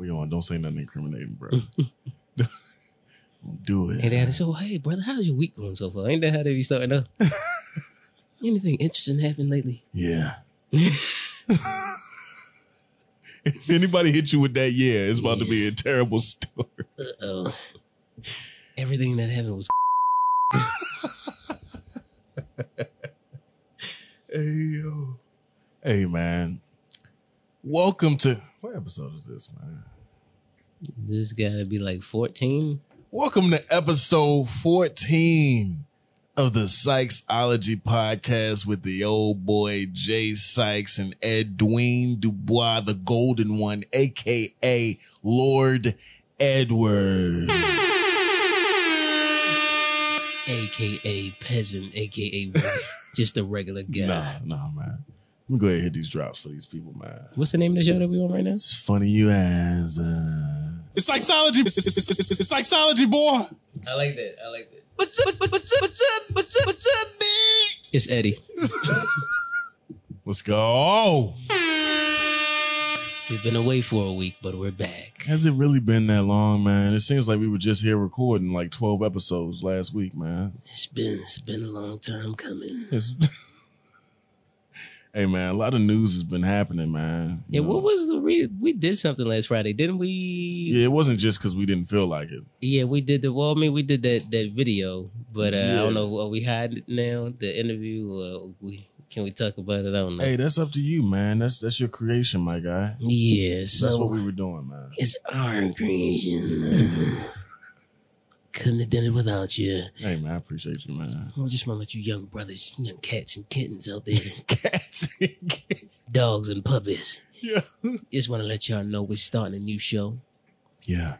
We on. Don't say nothing incriminating, bro. Don't do it. And to show, hey, brother, how's your week going so far? Ain't that how they be starting up? Anything interesting happened lately? Yeah. if anybody hit you with that, yeah, it's about to be a terrible story. Uh-oh. Everything that happened was Hey yo. Hey man. Welcome to what episode is this, man? this gotta be like 14. Welcome to episode 14 of the Sykesology podcast with the old boy Jay Sykes and Ed Edwin Dubois, the golden one, aka Lord Edward. AKA peasant, AKA just a regular guy. Nah, nah, man. Let me go ahead and hit these drops for these people, man. What's the name of the show that we on right now? It's funny you as uh It's psychology. It's, it's, it's, it's, it's Sykesology, boy. I like that. I like that. What's up? What's up? What's up? What's up? What's up? What's up, bitch? It's Eddie. Let's go. We've been away for a week, but we're back. Has it really been that long, man? It seems like we were just here recording like 12 episodes last week, man. It's been it's been a long time coming. It's Hey man, a lot of news has been happening, man. Yeah, know? what was the re- we did something last Friday, didn't we? Yeah, it wasn't just because we didn't feel like it. Yeah, we did the well. I mean, we did that that video, but uh, I don't know. Are we hiding now? The interview? Or we can we talk about it? I don't know. Hey, that's up to you, man. That's that's your creation, my guy. yeah, so That's what we were doing, man. it's our creation. Couldn't have done it without you. Hey man, I appreciate you, man. I just want to let you young brothers, young cats and kittens out there, Cats. dogs and puppies. yeah. Just want to let y'all know we're starting a new show. Yeah.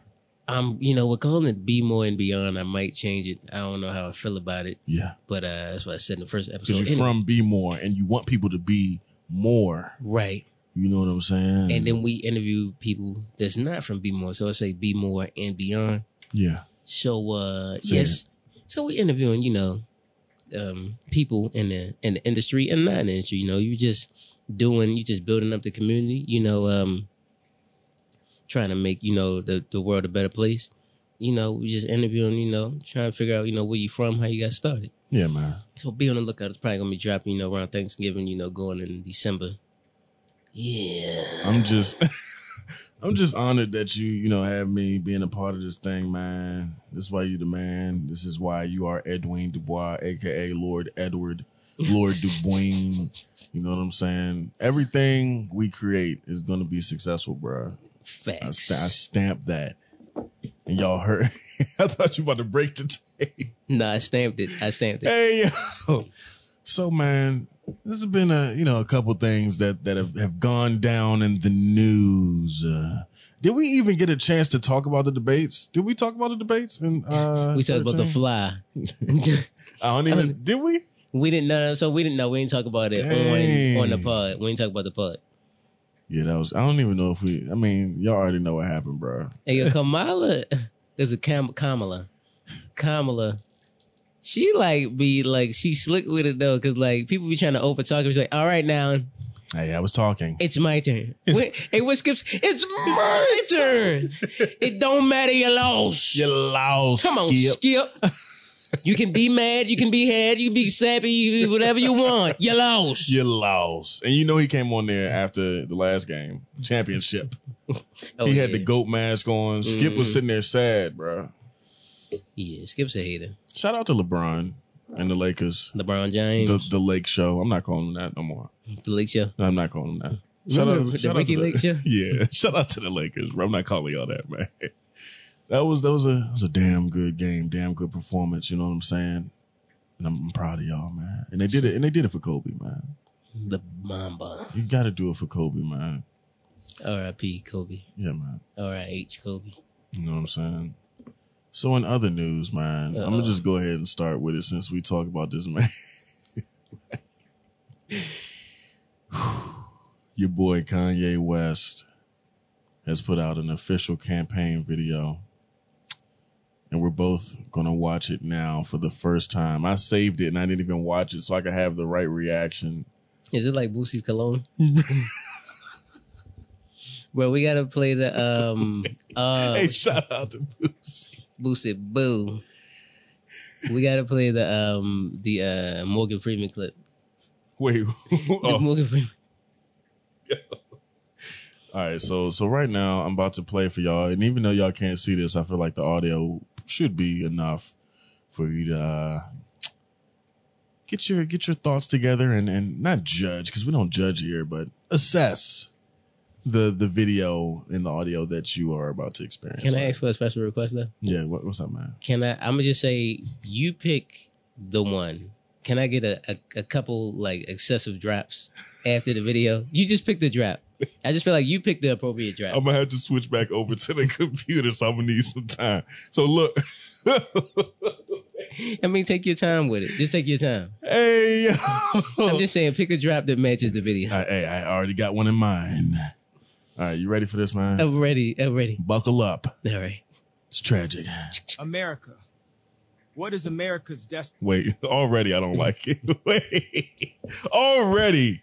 I'm, you know, we're calling it Be More and Beyond. I might change it. I don't know how I feel about it, Yeah. but uh, that's what I said in the first Because episode. you're Anyway, from Be More and you want people to be more. right. You know what I'm saying? And then we interview people that's not from Be More. So I say Be More and Beyond. yeah. So uh yes. So we're interviewing, you know, um people in the in the industry and not in the industry. You know, you just doing you just building up the community, you know, um trying to make, you know, the, the world a better place. You know, we just interviewing, you know, trying to figure out, you know, where you from, how you got started. Yeah, man. So be on the lookout. It's probably gonna be dropping, you know, around Thanksgiving, you know, going in December. Yeah. I'm just I'm just honored that you, you know, have me being a part of this thing, man. This is why you the man. This is why you are Edwin Dubois, aka Lord Edward, Lord Dubois. You know what I'm saying? Everything we create is gonna be successful, bro. I, Facts. sta- I stamped that. And y'all heard I thought you about to break the tape. No, I stamped it. I stamped it. Hey, yo. So, man, there's been a you know a couple things that that have, have gone down in the news. Uh, did we even get a chance to talk about the debates? Did we talk about the debates? And uh, we talked about the fly. I don't even. Did we? we didn't know, so we didn't know. We didn't talk about it Dang. on on the pod. We didn't talk about the pod. Yeah, that was. I don't even know if we. I mean, y'all already know what happened, bro. Hey, yo, Kamala is a Kam- Kamala. Kamala. She like be like she slick with it though, cause like people be trying to over talk. She's like, all right now, Hey, I was talking. it's my turn. It's- Wait, hey, what skips? It's my turn. It don't matter. You lost. You lost. Come on, Skip. Skip. you can be mad. You can be had. You can be sappy. You, be whatever you want. You lost. You lost. And you know he came on there after the last game, championship. Oh, he had yeah. the goat mask on. Skip was Mhm. sitting there sad, bro. Yeah, Skip's a hater. Shout out to LeBron and the Lakers. LeBron James, The the, the Lake Show. I'm not calling him that no more. The Lake Show. No, I'm not calling him that. Remember the out Ricky to Lake Show? Yeah. Shout out to the Lakers, bro. I'm not calling y'all that, man. That was that was a that was a damn good game, damn good performance. You know what I'm saying? And I'm, I'm proud of y'all, man. And they did it. And they did it for Kobe, man. The Mamba. You got to do it for Kobe, man. R.I.P. Kobe. Yeah, man. R.I.H. Kobe. You know what I'm saying? So in other news, man, I'm gonna just go ahead and start with it since we talk about this man. Your boy Kanye West has put out an official campaign video. And we're both gonna watch it now for the first time. I saved it and I didn't even watch it so I could have the right reaction. Is it like Boosie's cologne? Well, we gotta play the um uh hey, shout out to Boosie. Boosie Boo. We gotta play the um the uh Morgan Freeman clip. Wait. Oh. Morgan Freeman. All right, so so right now I'm about to play for y'all, and even though y'all can't see this, I feel like the audio should be enough for you to uh, get your get your thoughts together and and not judge because we don't judge here, but assess the the video and the audio that you are about to experience. Can I ask for a special request though? Yeah, what, what's up, man? Can I I'm gonna just say you pick the one. Can I get a, a, a couple like excessive drops after the video? You just pick the drop. I just feel like you picked the appropriate drop. I'm gonna have to switch back over to the computer, so I'm gonna need some time. So look, I mean, take your time with it. Just take your time. hey, I'm just saying, pick a drop that matches the video. I, hey, I already got one in mind. All right, you ready for this, man? I'm ready. I'm ready. Buckle up. All right. It's tragic. America. What is America's destiny? Wait, already I don't like it. Wait, already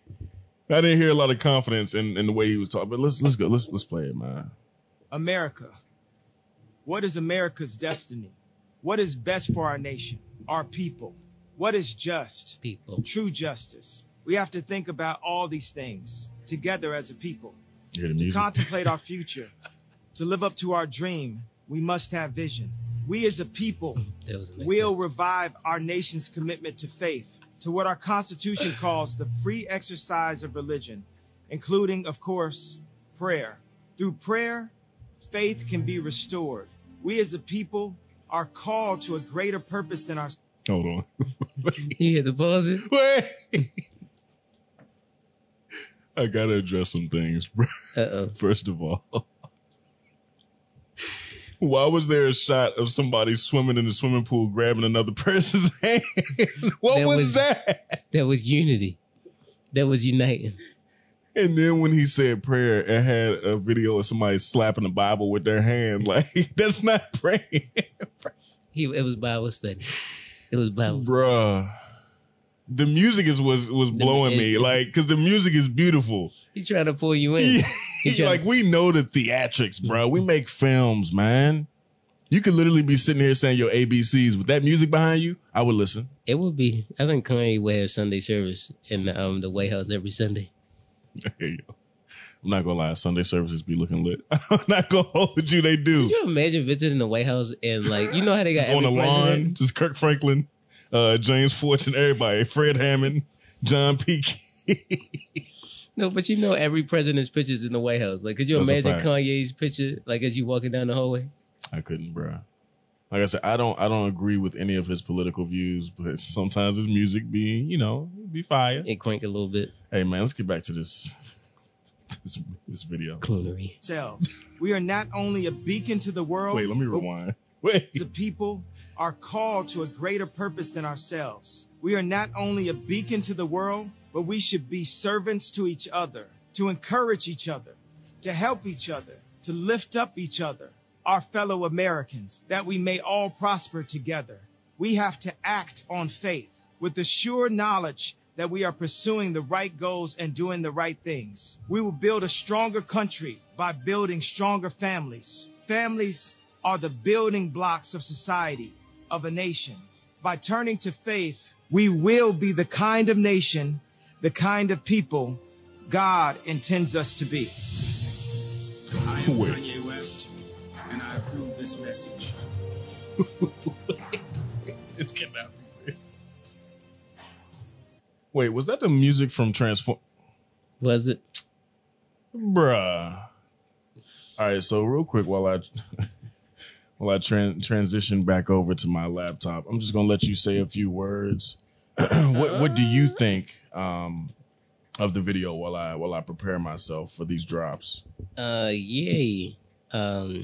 I didn't hear a lot of confidence in, in the way he was talking. But let's let's go. Let's let's play it, man. America. What is America's destiny? What is best for our nation, our people? What is just? People. True justice. We have to think about all these things together as a people. You hear the To music? contemplate our future, to live up to our dream, we must have vision. We as a people That was the next will text. revive our nation's commitment to faith, to what our Constitution calls the free exercise of religion, including, of course, prayer. Through prayer, faith can be restored. We as a people are called to a greater purpose than our. Hold on. You hear the pause it? Wait. I gotta address some things, bro. Uh oh. First of all, why was there a shot of somebody swimming in the swimming pool grabbing another person's hand? what was, was- that? That was unity. That was uniting. And then when he said prayer, it had a video of somebody slapping the Bible with their hand. Like that's not praying, He it was Bible study. It was Bible. study. The music is was was blowing me, it- like because the music is beautiful. He's trying to pull you in. He's like we know the theatrics, bro. We make films, man. You could literally be sitting here saying your ABCs with that music behind you. I would listen. It would be. I think Kanye would have Sunday service in the, um the White House every Sunday. There you go. I'm not gonna lie, Sunday services be looking lit. I'm not gonna hold you, they do. Could you imagine visiting the White House and like you know how they got on the president? lawn, just Kirk Franklin, uh, James Fortune, everybody, Fred Hammond, John P. Kee. No, but you know every president's pictures in the White House. Like, could you That's imagine. Kanye's picture like as you walking down the hallway? I couldn't, bro. Like I said, I don't, I don't agree with any of his political views, but sometimes his music be, you know, be fire. It crank a little bit. Hey man, let's get back to this, this, this video. Coonery. ourselves. We are not only a beacon to the world. Wait, let me but rewind. The people are called to a greater purpose than ourselves. We are not only a beacon to the world, but we should be servants to each other, to encourage each other, to help each other, to lift up each other, our fellow Americans, that we may all prosper together. We have to act on faith with the sure knowledge that we are pursuing the right goals and doing the right things. We will build a stronger country by building stronger families. Families are the building blocks of society, of a nation. By turning to faith, we will be the kind of nation, the kind of people God intends us to be. I am Wait. Kanye West, and I approve this message. It's cannot be. Wait, was that the music from Transform? Was it? Bruh. All right, so real quick while I while I tran- transition back over to my laptop, I'm just gonna let you say a few words. what what do you think um, of the video while I while I prepare myself for these drops? Uh, yay. Um,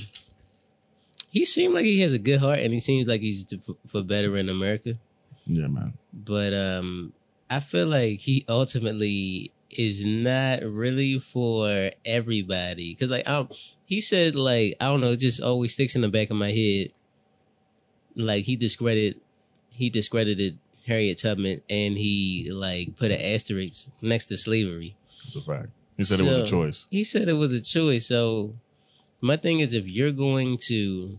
he seemed like he has a good heart, and he seems like he's for, for better in America. Yeah, man. But um, I feel like he ultimately is not really for everybody. Cause like um, he said like I don't know, it just always sticks in the back of my head. Like he discredited, he discredited Harriet Tubman, and he like put an asterisk next to slavery. It's a fact. He said it was a choice. He said it was a choice. So my thing is if you're going to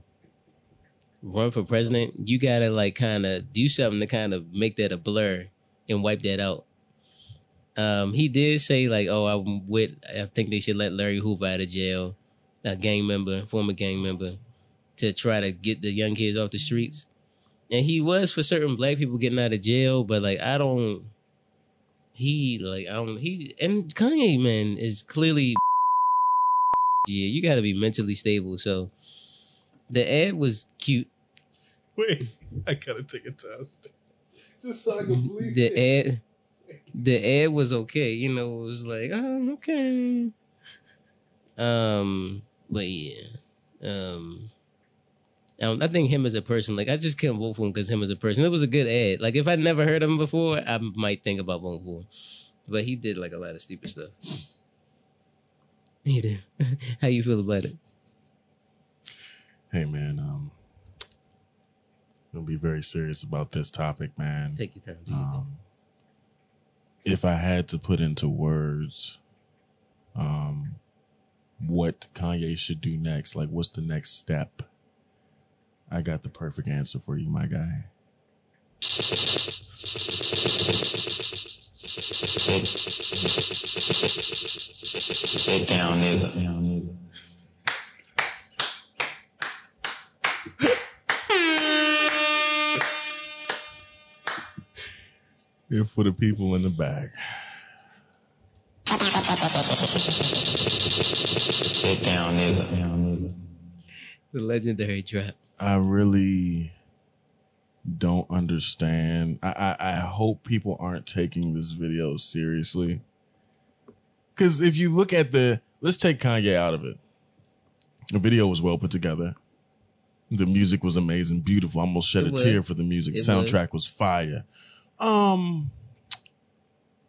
run for president, you gotta like kind of do something to kind of make that a blur and wipe that out. Um, he did say like, "Oh, I'm with. I think they should let Larry Hoover out of jail, a gang member, former gang member, to try to get the young kids off the streets." And he was for certain black people getting out of jail, but like I don't. He like I don't. He and Kanye man is clearly. Yeah, you got to be mentally stable. So, the ad was cute. Wait, I gotta take a test. Just so I can believe the ad the ad was okay you know it was like oh okay um but yeah um I, I think him as a person like i just can't vote for him because him as a person it was a good ad. Like if i never heard of him before i might think about voting for him but he did like a lot of stupid stuff. He did. How you feel about it? Hey man, um, I'll be very serious about this topic, man. take your time do. Um, if I had to put into words, um, what Kanye should do next, like what's the next step? I got the perfect answer for you, my guy. Sit down, nigga. And for the people in the back, Sit down, nigga. The legendary trap I really don't understand. I, I, I hope people aren't taking this video seriously. Because if you look at the, let's take Kanye out of it. The video was well put together. The music was amazing, beautiful. I almost shed It a tear for the music. It Soundtrack was. fire. Um,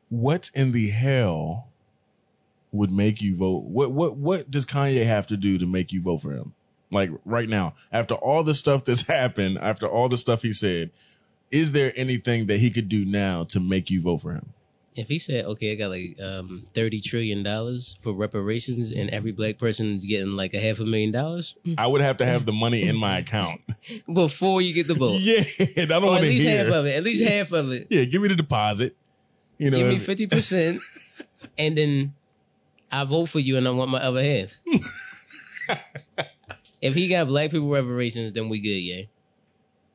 what in the hell would make you vote? What what what does Kanye have to do to make you vote for him? Like right now, after all the stuff that's happened, after all the stuff he said, is there anything that he could do now to make you vote for him? if he said, "Okay, I got like um, thirty trillion dollars for reparations, and every black person's getting like a half a million dollars I would have to have the money in my account. before you get the vote, yeah, I don't want at to least hear. half of it, at least half of it. Yeah, give me the deposit. You know, Give me fifty percent, and then I vote for you, and I want my other half. if he got black people reparations, then we good, yeah.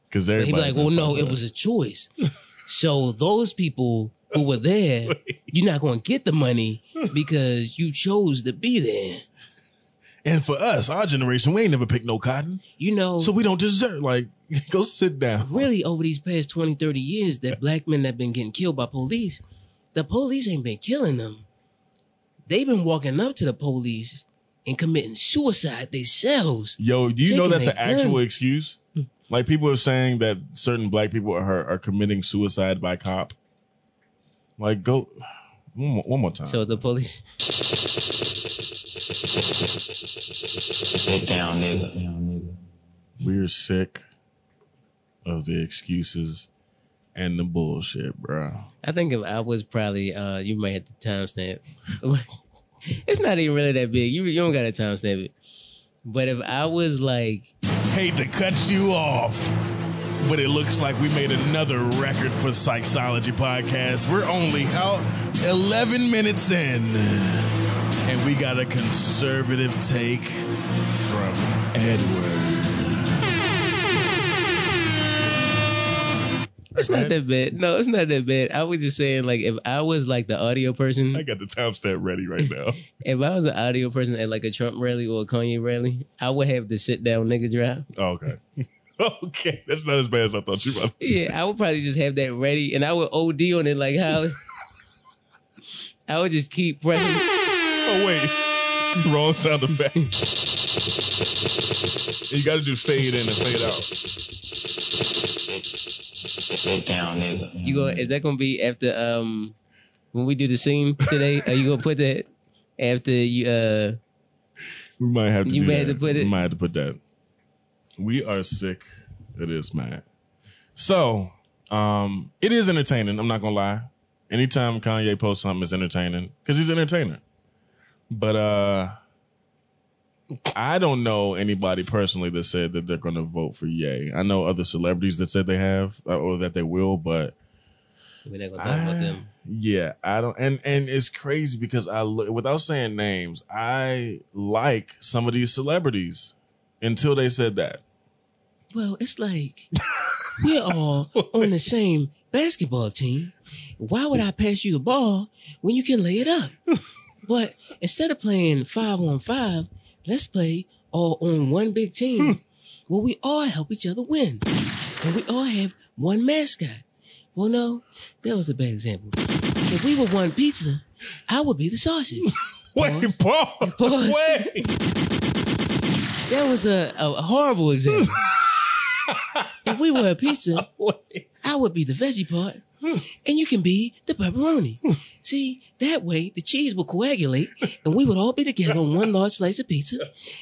Because But he'd be like, "Well, no, it was a choice." so those people who were there, you're not going to get the money because you chose to be there. And for us, our generation, we ain't never picked no cotton, You know, so we don't deserve. Like, go sit down. really over these past 20, 30 years that black men have been getting killed by police, the police ain't been killing them. They've been walking up to the police and committing suicide themselves. Yo, do you know that's an their actual excuse? Hmm. Like people are saying that certain black people are are committing suicide by cop. Like, go one more, one more time. So the police, Sit. Down, nigga. We're sick of the excuses and the bullshit, bro. I think if I was probably, uh, you might have to timestamp. it's not even really that big. You, you don't got to timestamp it. But if I was like, Hate to cut you off, but it looks like we made another record for the Sykesology Podcast. We're only out 11 minutes in, and we got a conservative take from Edward. It's not that bad. No, it's not that bad. I was just saying, like, if I was like the audio person, I got the timestamp ready right now. if I was an audio person at like a Trump rally or a Kanye rally, I would have the sit down nigga drop. Oh, okay. okay. That's not as bad as I thought you were. about to say. Yeah, I would probably just have that ready and I would OD on it like how I would just keep pressing. Oh, wait. Wrong sound effect. you got to do fade in and fade out. Sit down, nigga. You go is that gonna be after um when we do the scene today? Are you gonna put that after you uh We might have to You do may have to put it- We might have to put that. We are sick of this, man. So, um, it is entertaining. I'm not gonna lie. Anytime Kanye posts something, it's entertaining because he's an entertainer. But uh I don't know anybody personally that said that they're going to vote for Yay. I know other celebrities that said they have uh, or that they will, but We're not gonna talk about them. Yeah, I don't, and and it's crazy because I look without saying names, I like some of these celebrities until they said that. Well, it's like we're all on the same basketball team. Why would I pass you the ball when you can lay it up? But instead of playing five on five, let's play all on one big team hmm. where we all help each other win. And we all have one mascot. Well, no, that was a bad example. If we were one pizza, I would be the sausage. Wait, pause. Pause. Wait. That was a, a horrible example. if we were a pizza, I would be the veggie part, hmm. and you can be the pepperoni. Hmm. See, that way the cheese will coagulate, and we would all be together on one large slice of pizza,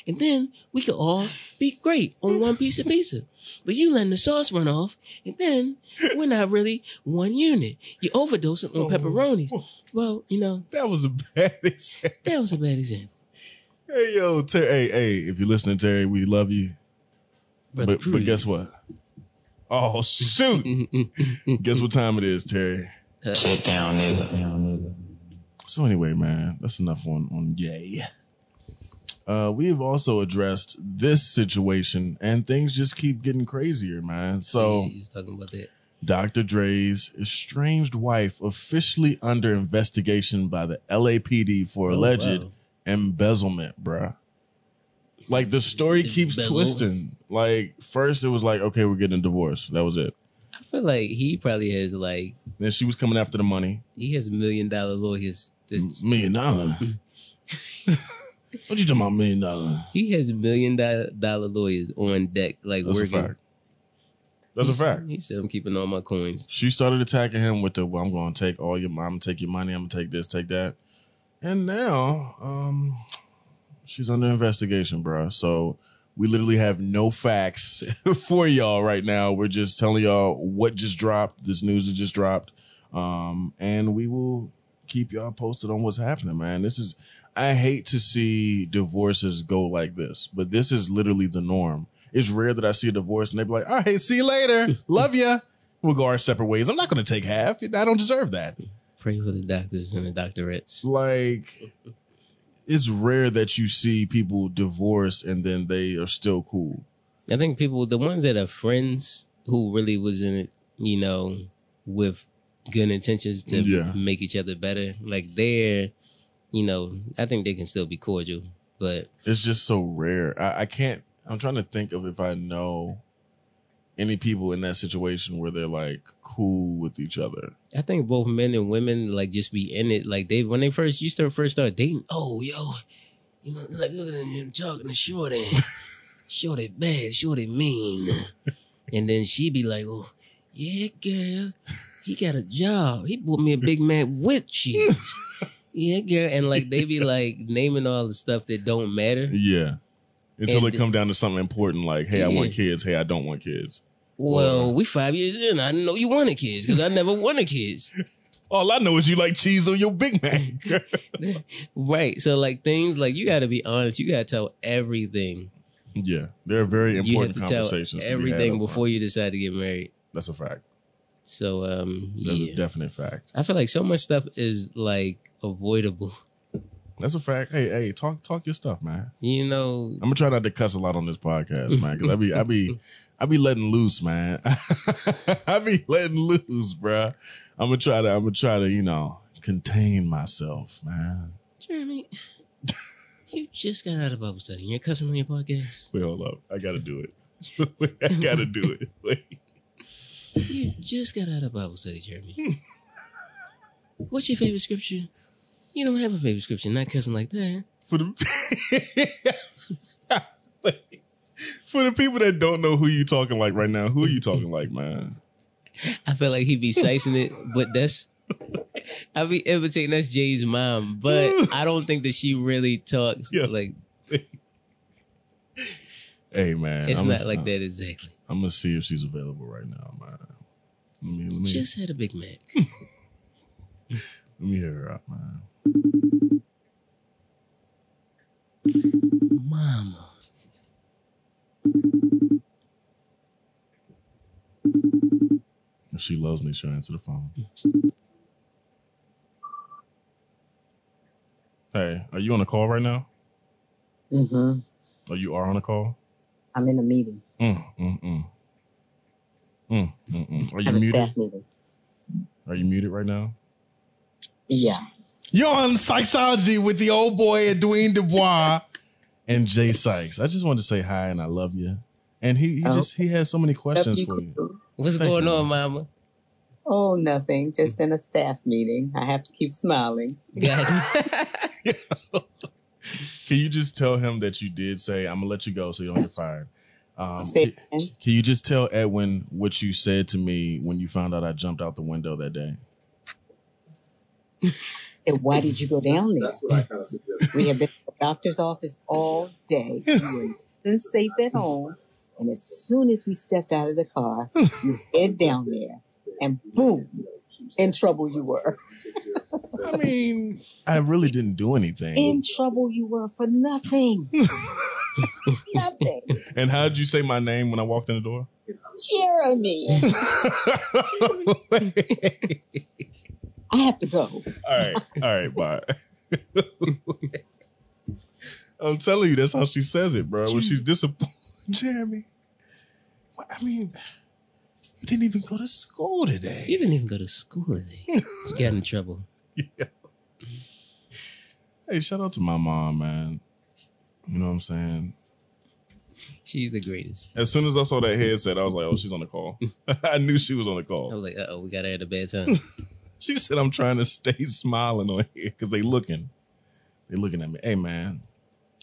and then we could all be great on one piece of pizza. But you letting the sauce run off, and then we're not really one unit. You overdosing on oh. pepperonis. Well, you know, That was a bad example. that was a bad example. Hey yo, Terry. Hey, hey, if you're listening, Terry, we love you. Brother but, but guess what? Oh shoot! guess what time it is, Terry? Sit down, nigga. So anyway, man, that's enough on on yay. Uh, we have also addressed this situation, and things just keep getting crazier, man. So, Yeah, he was talking about that. Dr. Dre's estranged wife officially under investigation by the LAPD for Oh, alleged wow. embezzlement, bruh. Like the story keeps Embezzle. twisting. Like first it was like, okay, we're getting a divorce. That was it. I feel like he probably has like Then she was coming after the money. he has million dollar lawyers. This, Million dollar. what you talking about million dollar? he has million dollar, dollar lawyers on deck, like That's a working. fact. That's a He- fact. He said, "I'm keeping all my coins." She started attacking him with the, well, I'm going to take all your, I'm going to take your money. I'm going to take this, take that. And now, um, she's under investigation, bro. So we literally have no facts for y'all right now. We're just telling y'all what just dropped, this news that just dropped. Um, and we will keep y'all posted on what's happening, man. This is, I hate to see divorces go like this, but this is literally the norm. It's rare that I see a divorce and they be like, all right, see you later. Love ya. We'll go our separate ways. I'm not going to take half. I don't deserve that. Pray for the doctors and the doctorates. Like, it's rare that you see people divorce and then they are still cool. I think people, the ones that are friends who really was in it, you know, with good intentions to Yeah. make each other better, like they're, you know, I think they can still be cordial, but It's just so rare. I, I can't, I'm trying to think of if I know any people in that situation where they're like cool with each other. I think both men and women like just be in it. Like they when they first used to first start dating. Oh, yo, you know, like look at him talking to Shorty, Shorty bad, Shorty mean, and then she be like, oh, yeah, girl, he got a job. He bought me a Big Mac with cheese. yeah, girl, and like they be like naming all the stuff that don't matter. Yeah. Until And- it come down to something important like, hey, I want kids. Hey, I don't want kids. Well, we five years in. I didn't know you wanted kids because I never wanted kids. All I know is you like cheese on your Big Mac. Right. So like things like you got to be honest. You got to tell everything. yeah. They're very You have important to tell conversations. had everything before you decide to get married. That's a fact. So um That's yeah. a definite fact. I feel like so much stuff is like avoidable. That's a fact. Hey, hey, talk talk your stuff, man. You know, I'm gonna try not to cuss a lot on this podcast, man, because I be I be I be letting loose, man. I be letting loose, bruh. I'm gonna try to I'm gonna try to you know contain myself, man. Jeremy, you just got out of Bible study. You're cussing on your podcast. Wait, hold up, I gotta do it. I gotta do it. Wait. You just got out of Bible study, Jeremy. Hmm. What's your favorite scripture? You don't have a favorite scripture. Not cussing like that. For the for the people that don't know who you talking like right now, who are you talking like, man? I feel like he be slicing it, but that's I be imitating that's Jay's mom, but I don't think that she really talks Yeah. like Hey, man, it's I'm not gonna- like uh, that exactly. I'm gonna see if she's available right now, man. Let me let me Just had a Big Mac. let me hear her out, man. mama. If she loves me, she'll answer the phone. Hey, are you on a call right now? Mm-hmm. Or you are on a call? I'm in a meeting. Mm, mm, mm. Mm, mm, mm. Are you muted? staff meeting. Are you muted right now? Yeah. You're on Sykesology with the old boy Edwin Dubois and Jay Sykes. I just wanted to say hi and I love you. And he, he Oh. just he has so many questions you for you. too. What's Thank going you, on, Mama. mama? Oh, nothing. Just in a staff meeting. I have to keep smiling. Can you just tell him that you did say I'm gonna let you go so you don't get fired? Um, can, can you just tell Edwin what you said to me when you found out I jumped out the window that day? And why did you go down there? We have been at the doctor's office all day. You were safe at home. And as soon as we stepped out of the car, you head down there and boom, in trouble you were. I mean, I really didn't do anything. In trouble you were for nothing. nothing. and how did you say my name when I walked in the door? Jeremy. I have to go. All right, all right, bye. I'm telling you, that's how she says it, bro. When she's disappointed, Jeremy. I mean, you didn't even go to school today. you didn't even go to school today. You got in trouble. Yeah. Hey, shout out to my mom, man. You know what I'm saying? She's the greatest. As soon as I saw that headset, I was like, "Oh, she's on the call." I knew she was on the call. I was like, uh oh, we got her at a bad time. She said, "I'm trying to stay smiling on here because they looking, they looking at me." Hey, man,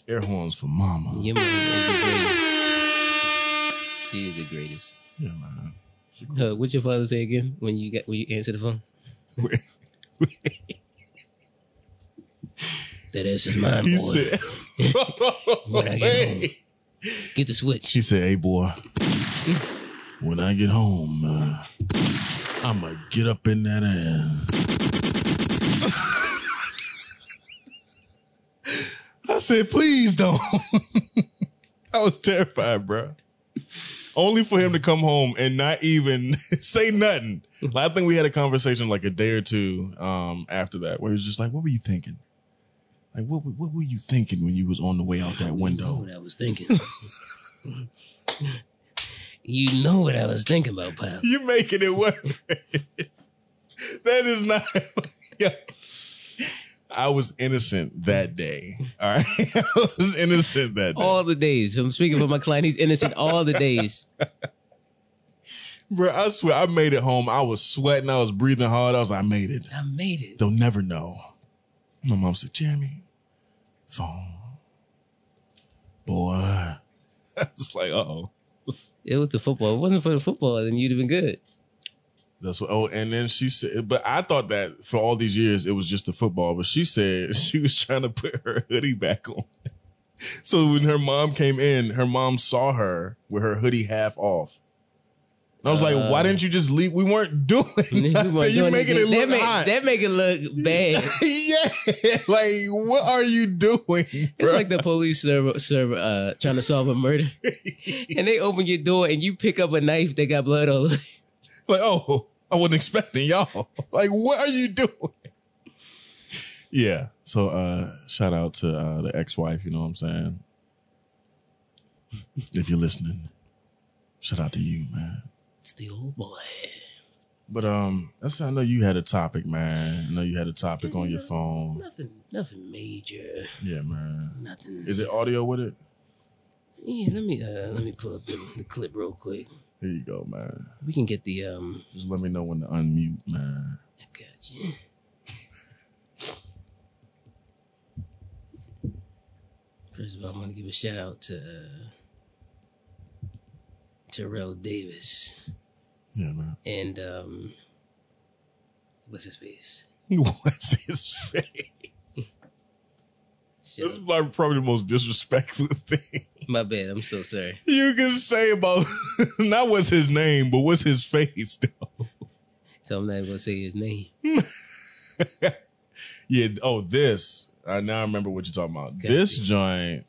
air horns for mama. Your mom is the greatest. She is the greatest. Yeah, man. Uh, what's your father say again when you get when you answer the phone? That ass is mine, boy. said, When I get home. Get the switch. He said, "Hey, boy, when I get home, uh, I'ma get up in that ass." I said, "Please don't." I was terrified, bro. Only for him to come home and not even say nothing. I think we had a conversation like a day or two um, after that, where he was just like, "What were you thinking? Like, what what were you thinking when you was on the way out that You know window?" what I was thinking. you know what I was thinking about, pal. You making it worse. that is not. Yeah. I was innocent that day. All right, I was innocent that day, All the days. I'm speaking for my client. He's innocent all the days. bro. I swear, I made it home. I was sweating. I was breathing hard. I was. like, I made it. I made it. They'll never know. My mom said, "Jeremy, phone, boy." I was like, "Uh oh." It was the football. If it wasn't for the football, then you'd have been good. That's what. Oh, and then she said, but I thought that for all these years it was just the football. But she said she was trying to put her hoodie back on. So when her mom came in, her mom saw her with her hoodie half off. And I was like, why Uh. didn't you just leave? We weren't doing We weren't You making it anything. look that, hot. make, that make it look bad. yeah, like what are you doing? It's like the police server, server uh, trying to solve a murder, and they open your door and you pick up a knife that got blood all over. like, oh, I wasn't expecting y'all. Like, what are you doing? Yeah. So uh shout out to uh the ex-wife, you know what I'm saying? If you're listening, shout out to you, man. It's the old boy. But um that's I know you had a topic, man. I know you had a topic on your phone. Nothing, nothing major. Yeah, man. Nothing. Is it audio with it? Yeah, let me uh, let me pull up the, the clip real quick. Here you go, man. We can get the um. Just let me know when to unmute, man. I got you. First of all, I want to give a shout out to uh, Terrell Davis Yeah, man. and um, what's his face? What's his face? Shout This is like probably the most disrespectful thing. My bad. I'm so sorry. you can say about not what's his name, but what's his face though. So I'm not even gonna say his name. Yeah. Oh, this. I now remember what you're talking about. Got this you. joint.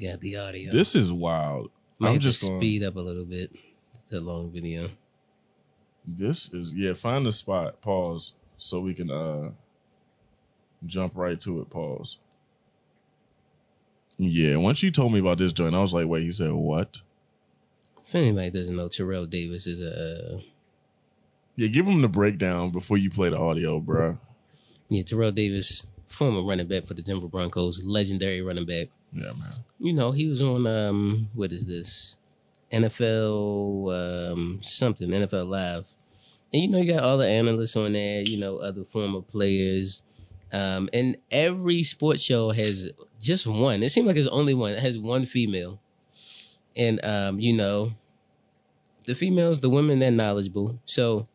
got the audio. This is wild. Might I'm just going. speed up a little bit. It's a long video. This is yeah. Find the spot. Pause so we can uh jump right to it. Pause. Yeah. Once you told me about this joint, I was like, wait. He said what? If anybody doesn't know, Terrell Davis is a uh, Yeah. Give him the breakdown before you play the audio, bruh. yeah Terrell Davis, former running back for the Denver Broncos, legendary running back. Yeah, man. You know, he was on um what is this? NFL um something, NFL Live. And you know, you got all the analysts on there, you know, other former players. Um, and every sports show has just one. It seems like it's only one. It has one female. And um, you know, the females, the women, they're knowledgeable. So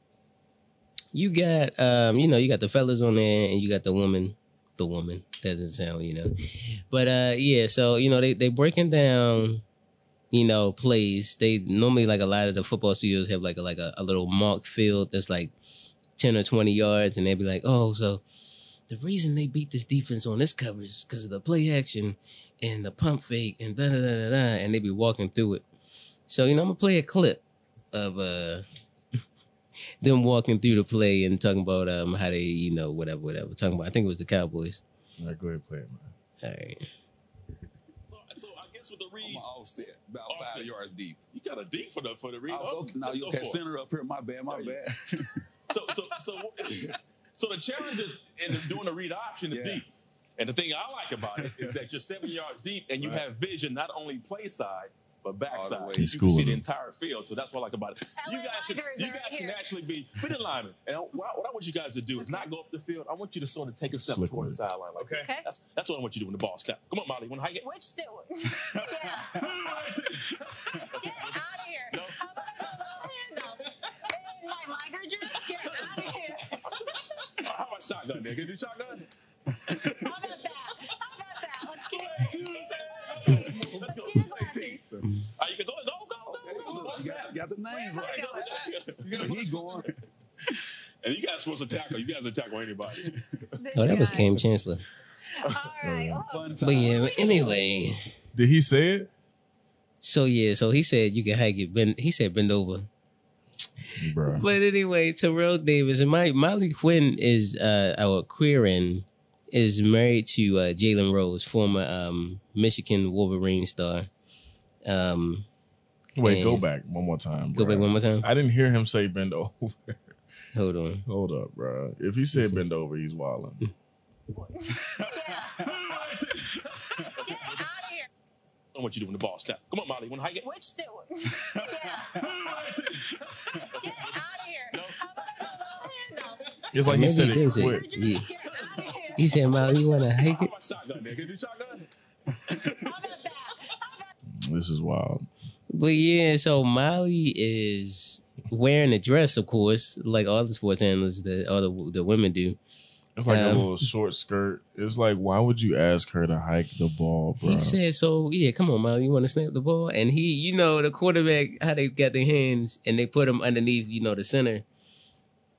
you got um, you know, you got the fellas on there and you got the woman, the woman. Doesn't sound, you know. But uh yeah, so you know, they they breaking down you know, plays. They normally like a lot of the football studios have like a like a, a little mark field that's like ten or twenty yards, and they'd be like, "Oh, so the reason they beat this defense on this coverage is because of the play action and the pump fake and da da da da da," and they be walking through it. So you know, I'm gonna play a clip of uh them walking through the play and talking about um how they you know whatever whatever talking about. I think it was the Cowboys. All right, go ahead, play it, man. All right. So, so I guess with the read, I'm offset about Offset. five yards deep. you got a deep for the for the read. I was Oh, okay. Now you go okay? for it. Center up here. My bad. My bad. So so so so the challenge is in doing the read option is Yeah. deep. And the thing I like about it is that you're seven yards deep and you Right. have vision not only play side but backside. way. You He's can see the entire field. So that's what I like about it. You guys can, you guys right can actually be be the lineman. And what, what I want you guys to do is not go up the field. I want you to sort of take a step Slick toward the sideline. Like Okay. this. That's that's what I want you to do when the ball snap. Come on, Molly. Want to hike it? Which still? yeah. Get out of here. No. How about a little handoff? In my Liger dress? Get out of here. How about shotgun, nigga? Do shotgun? How about that? How about that? Let's get it. Let's Let's go. Let's get it. You can go. Oh, go, go, go. You got, got the names right. it going? He going. And you guys supposed to tackle. You guys will tackle anybody. Oh, that was. Kam Chancellor. All right. Oh, Fun time. But yeah, but anyway. Did he say it, So yeah, so he said you can hike it. Bend, he said bend over. Bro? But anyway, Terrell Davis and my Molly Qerim is uh our queering is married to uh, Jalen Rose, former um Michigan Wolverine star. Um, Wait, go back one more time. go bruh. back one more time. I didn't hear him say bend over. Hold on. Hold up, bro. If he said bend over, he's wilding. Get out of here. I want you to do when the ball snap. Come on, Molly. Want to hike it? Which still? Yeah. Get out of here. How about I go a little handoff? It's like he Maybe said it did say quick. Yeah. Get out of here. He said, Molly, you wanna hike How it? about shotgun, nigga? Do shotgun? How about that? This is wild. But yeah, so Molly is wearing a dress, of course, like all the sports analysts that all the the women do. It's like a Um, little short skirt. It's like, why would you ask her to hike the ball, bro? He said, "So yeah, come on, man. you want to snap the ball?" And he, you know, the quarterback, how they got their hands and they put them underneath, you know, the center.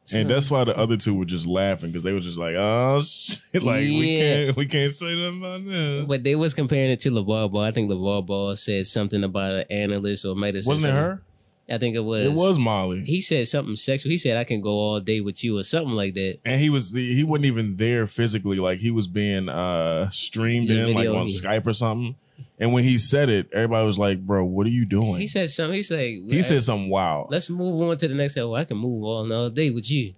So- and that's why the other two were just laughing because they were just like, "Oh shit!" Like we can't, we can't say nothing about that. But they was comparing it to LaVar Ball. I think LaVar Ball said something about an analyst or might have Wasn't it her? I think it was. It was Molly, He said something sexual. He said, "I can go all day with you" or something like that. and he was the, he wasn't even there physically. Like he was being uh streamed in, like on. Skype or something. And when he said it, everybody was like, "Bro, what are you doing?" He said something. He said, he said something wild. Let's move on to the next level. I can move all all day with you.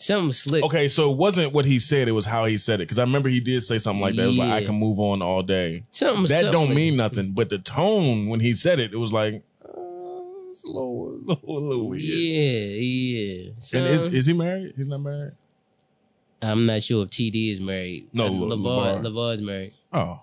Something slick. Okay, so it wasn't what he said; it was how he said it. Because I remember he did say something like that. It was like, "I can move on all day." Something that something don't mean nothing. But the tone when he said it, it was like it's lower, lower, lower. weird. Yeah, yeah. So, And is is he married? He's not married. I'm not sure if TD is married. No, Uh, Le- LaVar, LaVar. LaVar's married. Oh,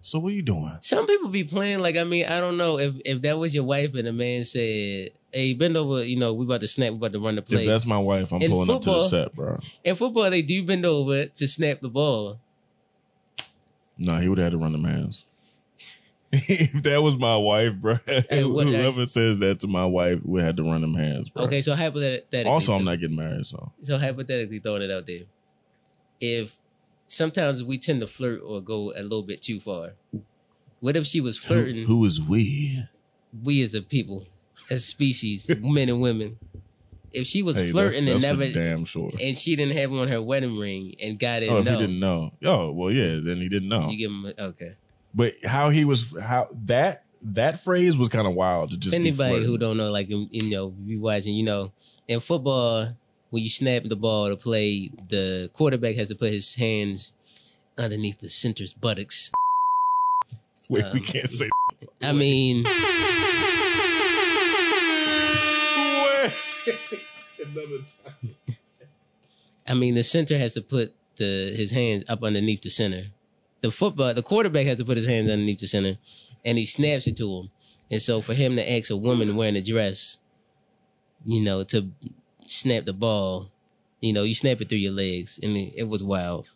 so what are you doing? Some people be playing like I mean I don't know if if that was your wife and the man said, "Hey, bend over," you know, we about to snap, we about to run the play. If that's my wife, I'm In pulling up to the set, bro. In football, they do bend over to snap the ball. No, he would have had to run the hands. if that was my wife, bro, what- whoever says that to my wife would have to run them hands, bro. Okay, so hypothetically, Also, I'm not getting married, so so hypothetically throwing it out there. If sometimes we tend to flirt or go a little bit too far, What if she was Who, flirting? who is we? We as a people, as species, men and women. If she was Hey, flirting that's, and that's for never, damn sure. and she didn't have on her wedding ring, and got it. Oh, know, he didn't know. Oh, well, yeah, then he didn't know. you give him a, okay. But how he was, how that that phrase was kind of wild to just. Anybody who don't know, like you you know, be watching, you know, in football, when you snap the ball to play, the quarterback has to put his hands underneath the center's buttocks. Wait, we um, can't say. I mean, Another time. I mean, the center has to put the his hands up underneath the center. The football, the quarterback has to put his hands underneath the center, and he snaps it to him. And so, for him to ask a woman wearing a dress, you know, to snap the ball, you know, you snap it through your legs, and it, it was wild.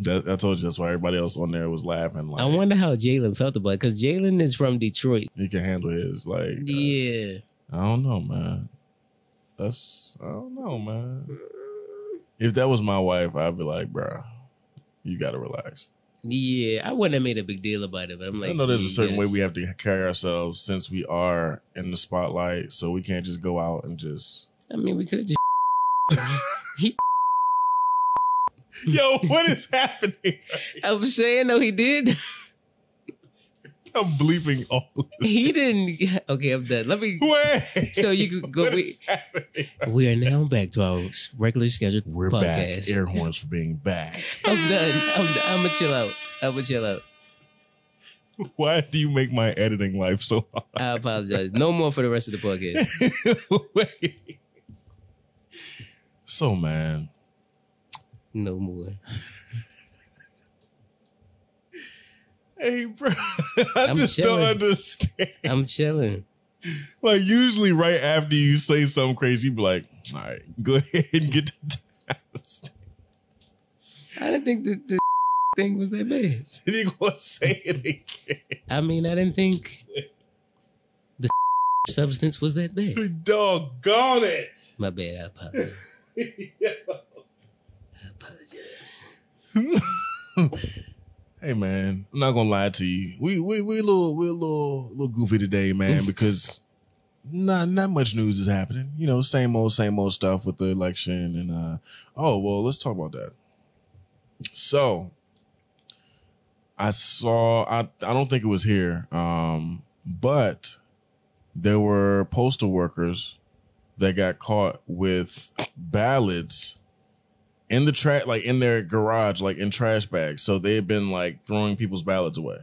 That, I told you that's why everybody else on there was laughing. Like I wonder how Jalen felt about it because Jalen is from Detroit. he can handle his. Like uh, Yeah, I don't know, man. That's I don't know, man. If that was my wife, I'd be like, bruh, you gotta relax. Yeah. I wouldn't have made a big deal about it, but I'm like, I know there's yeah, a certain way we have to carry ourselves since we are in the spotlight, so we can't just go out and just. I mean, we could have just. he, Yo, what is happening? I was saying, no, he did. I'm bleeping all. He didn't. Okay, I'm done. Let me. Wait. So you could go. We, we are now back to our regularly scheduled We're podcast. back. Air horns for being back. I'm done. I'm. I'm gonna chill out. I'm gonna chill out. Why do you make my editing life so hard? I apologize. No more for the rest of the podcast. Wait. So man, No more. Hey bro, I I'm just chilling. don't understand. I'm chilling. Like usually, right after you say something crazy, you be like, "All right, go ahead and get the." I didn't think that the thing was that bad. then you gonna say it again? I mean, I didn't think the substance was that bad. Doggone it! My bad. I apologize. I apologize. Hey man, I'm not gonna lie to you. We we we a little we a little little goofy today, man, because not not much news is happening. You know, same old same old stuff with the election and uh oh well, let's talk about that. So I saw I I don't think it was here, um, but there were postal workers that got caught with ballots in the trash, like in their garage, like in trash bags. So they had been like throwing people's ballots away.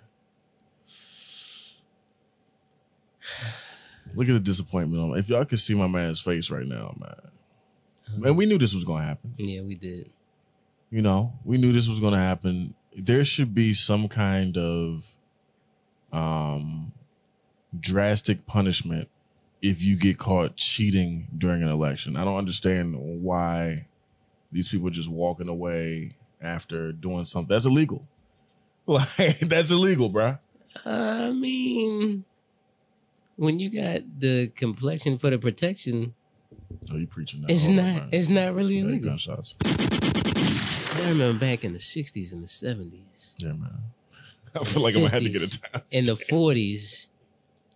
Look at the disappointment. If y'all could see my man's face right now, man. And we knew this was going to happen. Yeah, we did. You know, we knew this was going to happen. There should be some kind of um drastic punishment if you get caught cheating during an election. I don't understand why these people just walking away after doing something that's illegal. Like that's illegal, bruh. I mean, when you got the complexion for the protection, Oh, you preaching that? it's not. man. It's not really Hey, illegal. gunshots. I remember back in the '60s and the '70s, Yeah, man. I feel like I'm gonna have to get a 50s, time. in the '40s,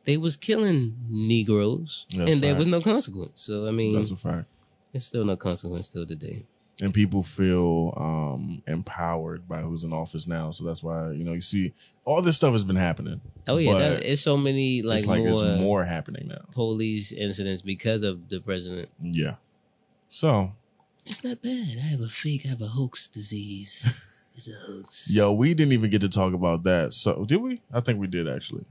they was killing Negroes, That's and there was no consequence. So I mean, That's a fact. it's still no consequence still today. And people feel um empowered by who's in office now. So that's why you know you see all this stuff has been happening. Oh yeah, that, it's so many like, it's like more, there's more happening now. police incidents because of the president. Yeah. So It's not bad. I have a fake. I have a hoax disease. It's a hoax. yo, we didn't even get to talk about that. So did we? I think we did actually.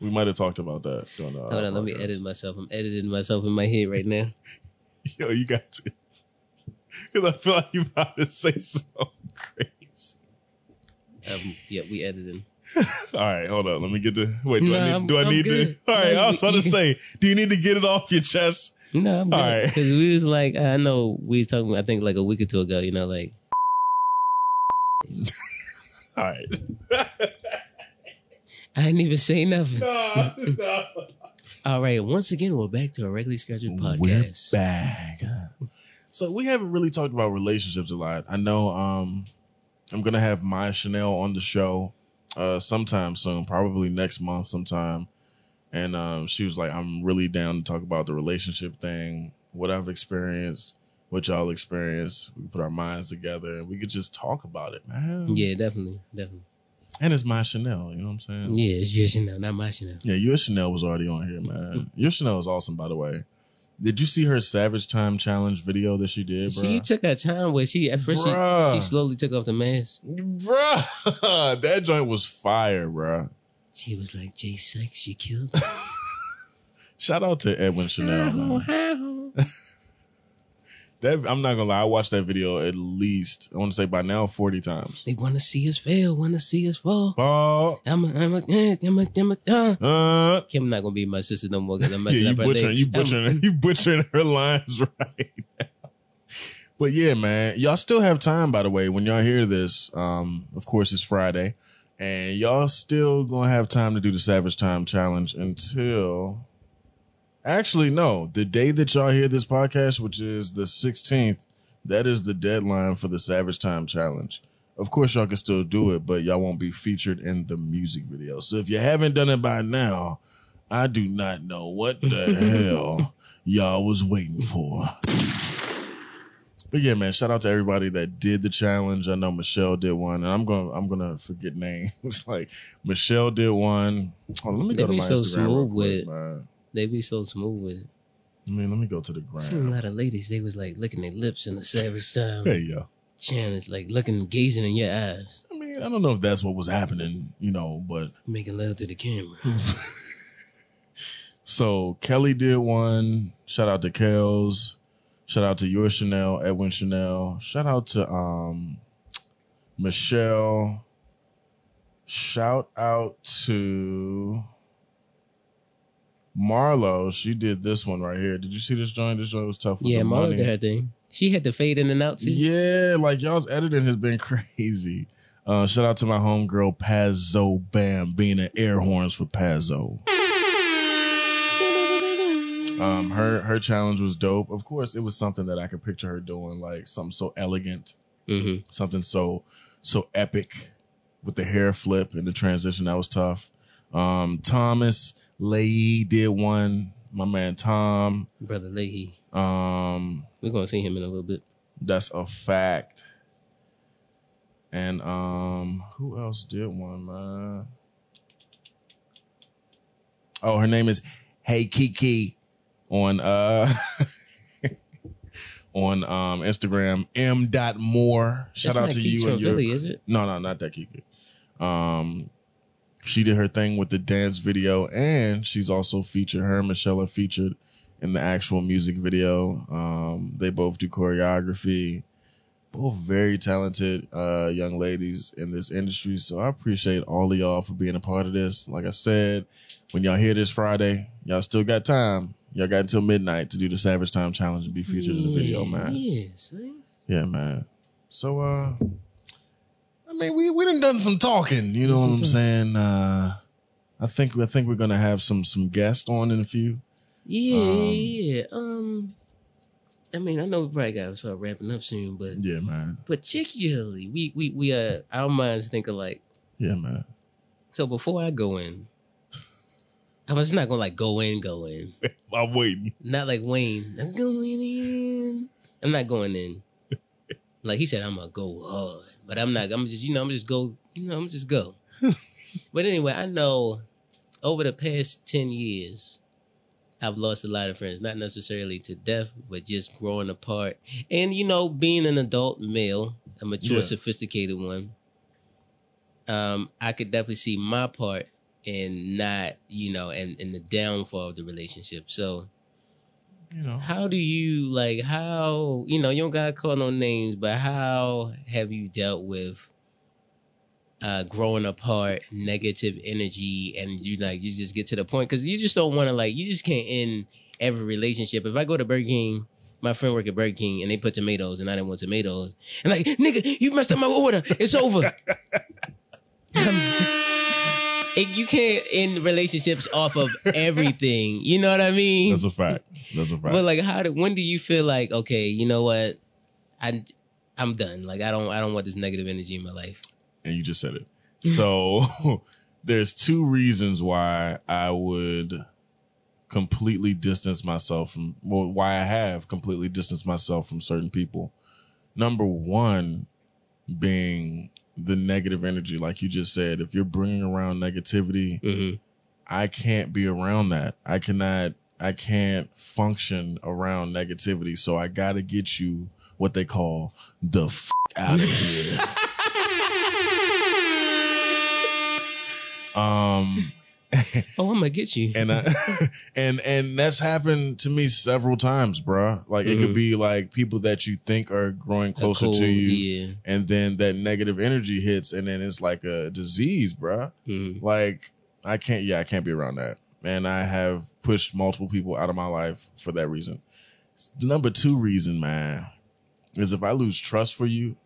We might have talked about that. During the, Hold on, let me edit myself. I'm editing myself in my head right now. Yo, you got to. Because I feel like you're about to say something crazy. Um, yeah, we editing. All right, hold on. Let me get the. Wait, do Nah, I need, I'm- do I I'm need good. to? All right, I was about to say, do you need to get it off your chest? No, I'm All good. right. Because we was like, I know we was talking. I think like a week or two ago. You know, like All right. I didn't even say nothing. no, no. All right, once again, we're back to a regularly scheduled podcast. We're podcast. back. So we haven't really talked about relationships a lot. I know um I'm gonna have my Chanel on the show uh, sometime soon, probably next month sometime. And um, she was like, I'm really down to talk about the relationship thing, what I've experienced, what y'all experienced. We put our minds together and we could just talk about it, man. Yeah, definitely, definitely. And it's my Chanel, you know what I'm saying? Yeah, it's your Chanel, not my Chanel. Yeah, your Chanel was already on here, man. your Chanel is awesome, by the way. Did you see her Savage Time Challenge video that she did, bro? She took her time where she at first she, Bruh. she slowly took off the mask. Bruh, that joint was fire, bruh. She was like, Jay Sykes, she killed me. Shout out to Edwin Chanel, man. That I'm not gonna lie, I watched that video at least I want to say by now 40 times. They want to see us fail, want to see us fall. Oh, I'm a, I'm a, eh, I'm a, I'm a, uh. uh, Kim not gonna be my sister no more because I'm yeah, messing you up her butchering, legs. you butchering, you butchering her lines right now. But yeah, man, y'all still have time. By the way, when y'all hear this, um, of course it's Friday, and y'all still gonna have time to do the Savage Time Challenge until. Actually, no. The day that y'all hear this podcast, which is the 16th, that is the deadline for the Savage Time Challenge. Of course, y'all can still do it, but y'all won't be featured in the music video. So if you haven't done it by now, I do not know what the hell y'all was waiting for. But yeah, man, shout out to everybody that did the challenge. I know Michelle did one, and I'm gonna I'm gonna forget names. like Michelle did one. Hold on, let me They go to my so Instagram real smooth with quick, it. man. They be so smooth with it. I mean, let me go to the Seen a lot of ladies, they was like licking their lips in the savage time. There you go. Challenge, like looking, gazing in your eyes, I mean, I don't know if that's what was happening, you know, but making love to the camera. So Kelly did one. Shout out to Kels. Shout out to your Chanel, Edwin Chanel. Shout out to um Michelle. Shout out to Marlo. She did this one right here. Did you see this joint? This joint was tough. Yeah, the Marlo did her thing. She had to fade in and out too. Yeah, like y'all's editing has been crazy. Uh, shout out to my homegirl Pazzo Bam being an air horns for Pazzo. Um, her her challenge was dope. Of course, it was something that I could picture her doing, like something so elegant, hmm something so so epic with the hair flip and the transition. That was tough. Um, Thomas Leahy did one. My man Tom. Brother Leahy. Um, We're gonna see him in a little bit. that's a fact. And um, who else did one, man? Oh, her name is Hey Kiki on uh on um Instagram. M. Dot Moore. Shout That's out to Keeks you and your Philly, is it? no, no, not that Kiki. Um, she did her thing with the dance video, and she's also featured. Her and Michelle are featured in the actual music video. Um, they both do choreography. Both very talented uh, young ladies in this industry. So I appreciate all of y'all for being a part of this. Like I said, when y'all hear this Friday, y'all still got time. Y'all got until midnight to do the Savage Time Challenge and be featured in the video, man. Yeah, see? Yeah, man. So uh mean we we done done some talking, you know what I'm saying? Uh I think I think we're gonna have some some guests on in a few. Yeah, Um, yeah, yeah. Um, I mean, I know we probably got to start wrapping up soon, but Yeah, man. particularly, we we we uh our minds think alike. Yeah, man. So before I go in, I'm just not gonna like go in, go in. I'm waiting. Not like Wayne. I'm going in. I'm not going in. Like he said, I'm gonna go hard, but I'm not. I'm just, you know, I'm just go. You know, I'm just go. but anyway, I know over the past ten years, I've lost a lot of friends. Not necessarily to death, but just growing apart. And you know, being an adult male, a mature, Yeah. sophisticated one, um, I could definitely see my part in not, you know, and in the downfall of the relationship. So You know. how do you like how you know you don't gotta call no names but how have you dealt with uh growing apart negative energy and you like you just get to the point because you just don't want to like you just can't end every relationship. If i go to burger king my friend work at burger king and they put tomatoes and i didn't want tomatoes and like nigga you messed up my order. It's over It- you can't end relationships off of everything you know what i mean That's a fact. That's a fact. but like, how do when do you feel like okay, you know what, I I'm done. Like I don't I don't want this negative energy in my life. and you just said it. So there's two reasons why I would completely distance myself from well, why I have completely distanced myself from certain people. Number one being the negative energy, like you just said. If you're bringing around negativity, hmm I can't be around that. I cannot. I can't function around negativity. So I got to get you what they call the f- out of here. um, Oh, I'm gonna get you. and I, and and that's happened to me several times, bruh. Like it could Mhm. be like people that you think are growing closer cold- to you, Yeah. and then that negative energy hits, and then it's like a disease, bruh. Mhm. Like I can't, yeah, I can't be around that. And I have pushed multiple people out of my life for that reason. The number two reason, man, is if I lose trust for you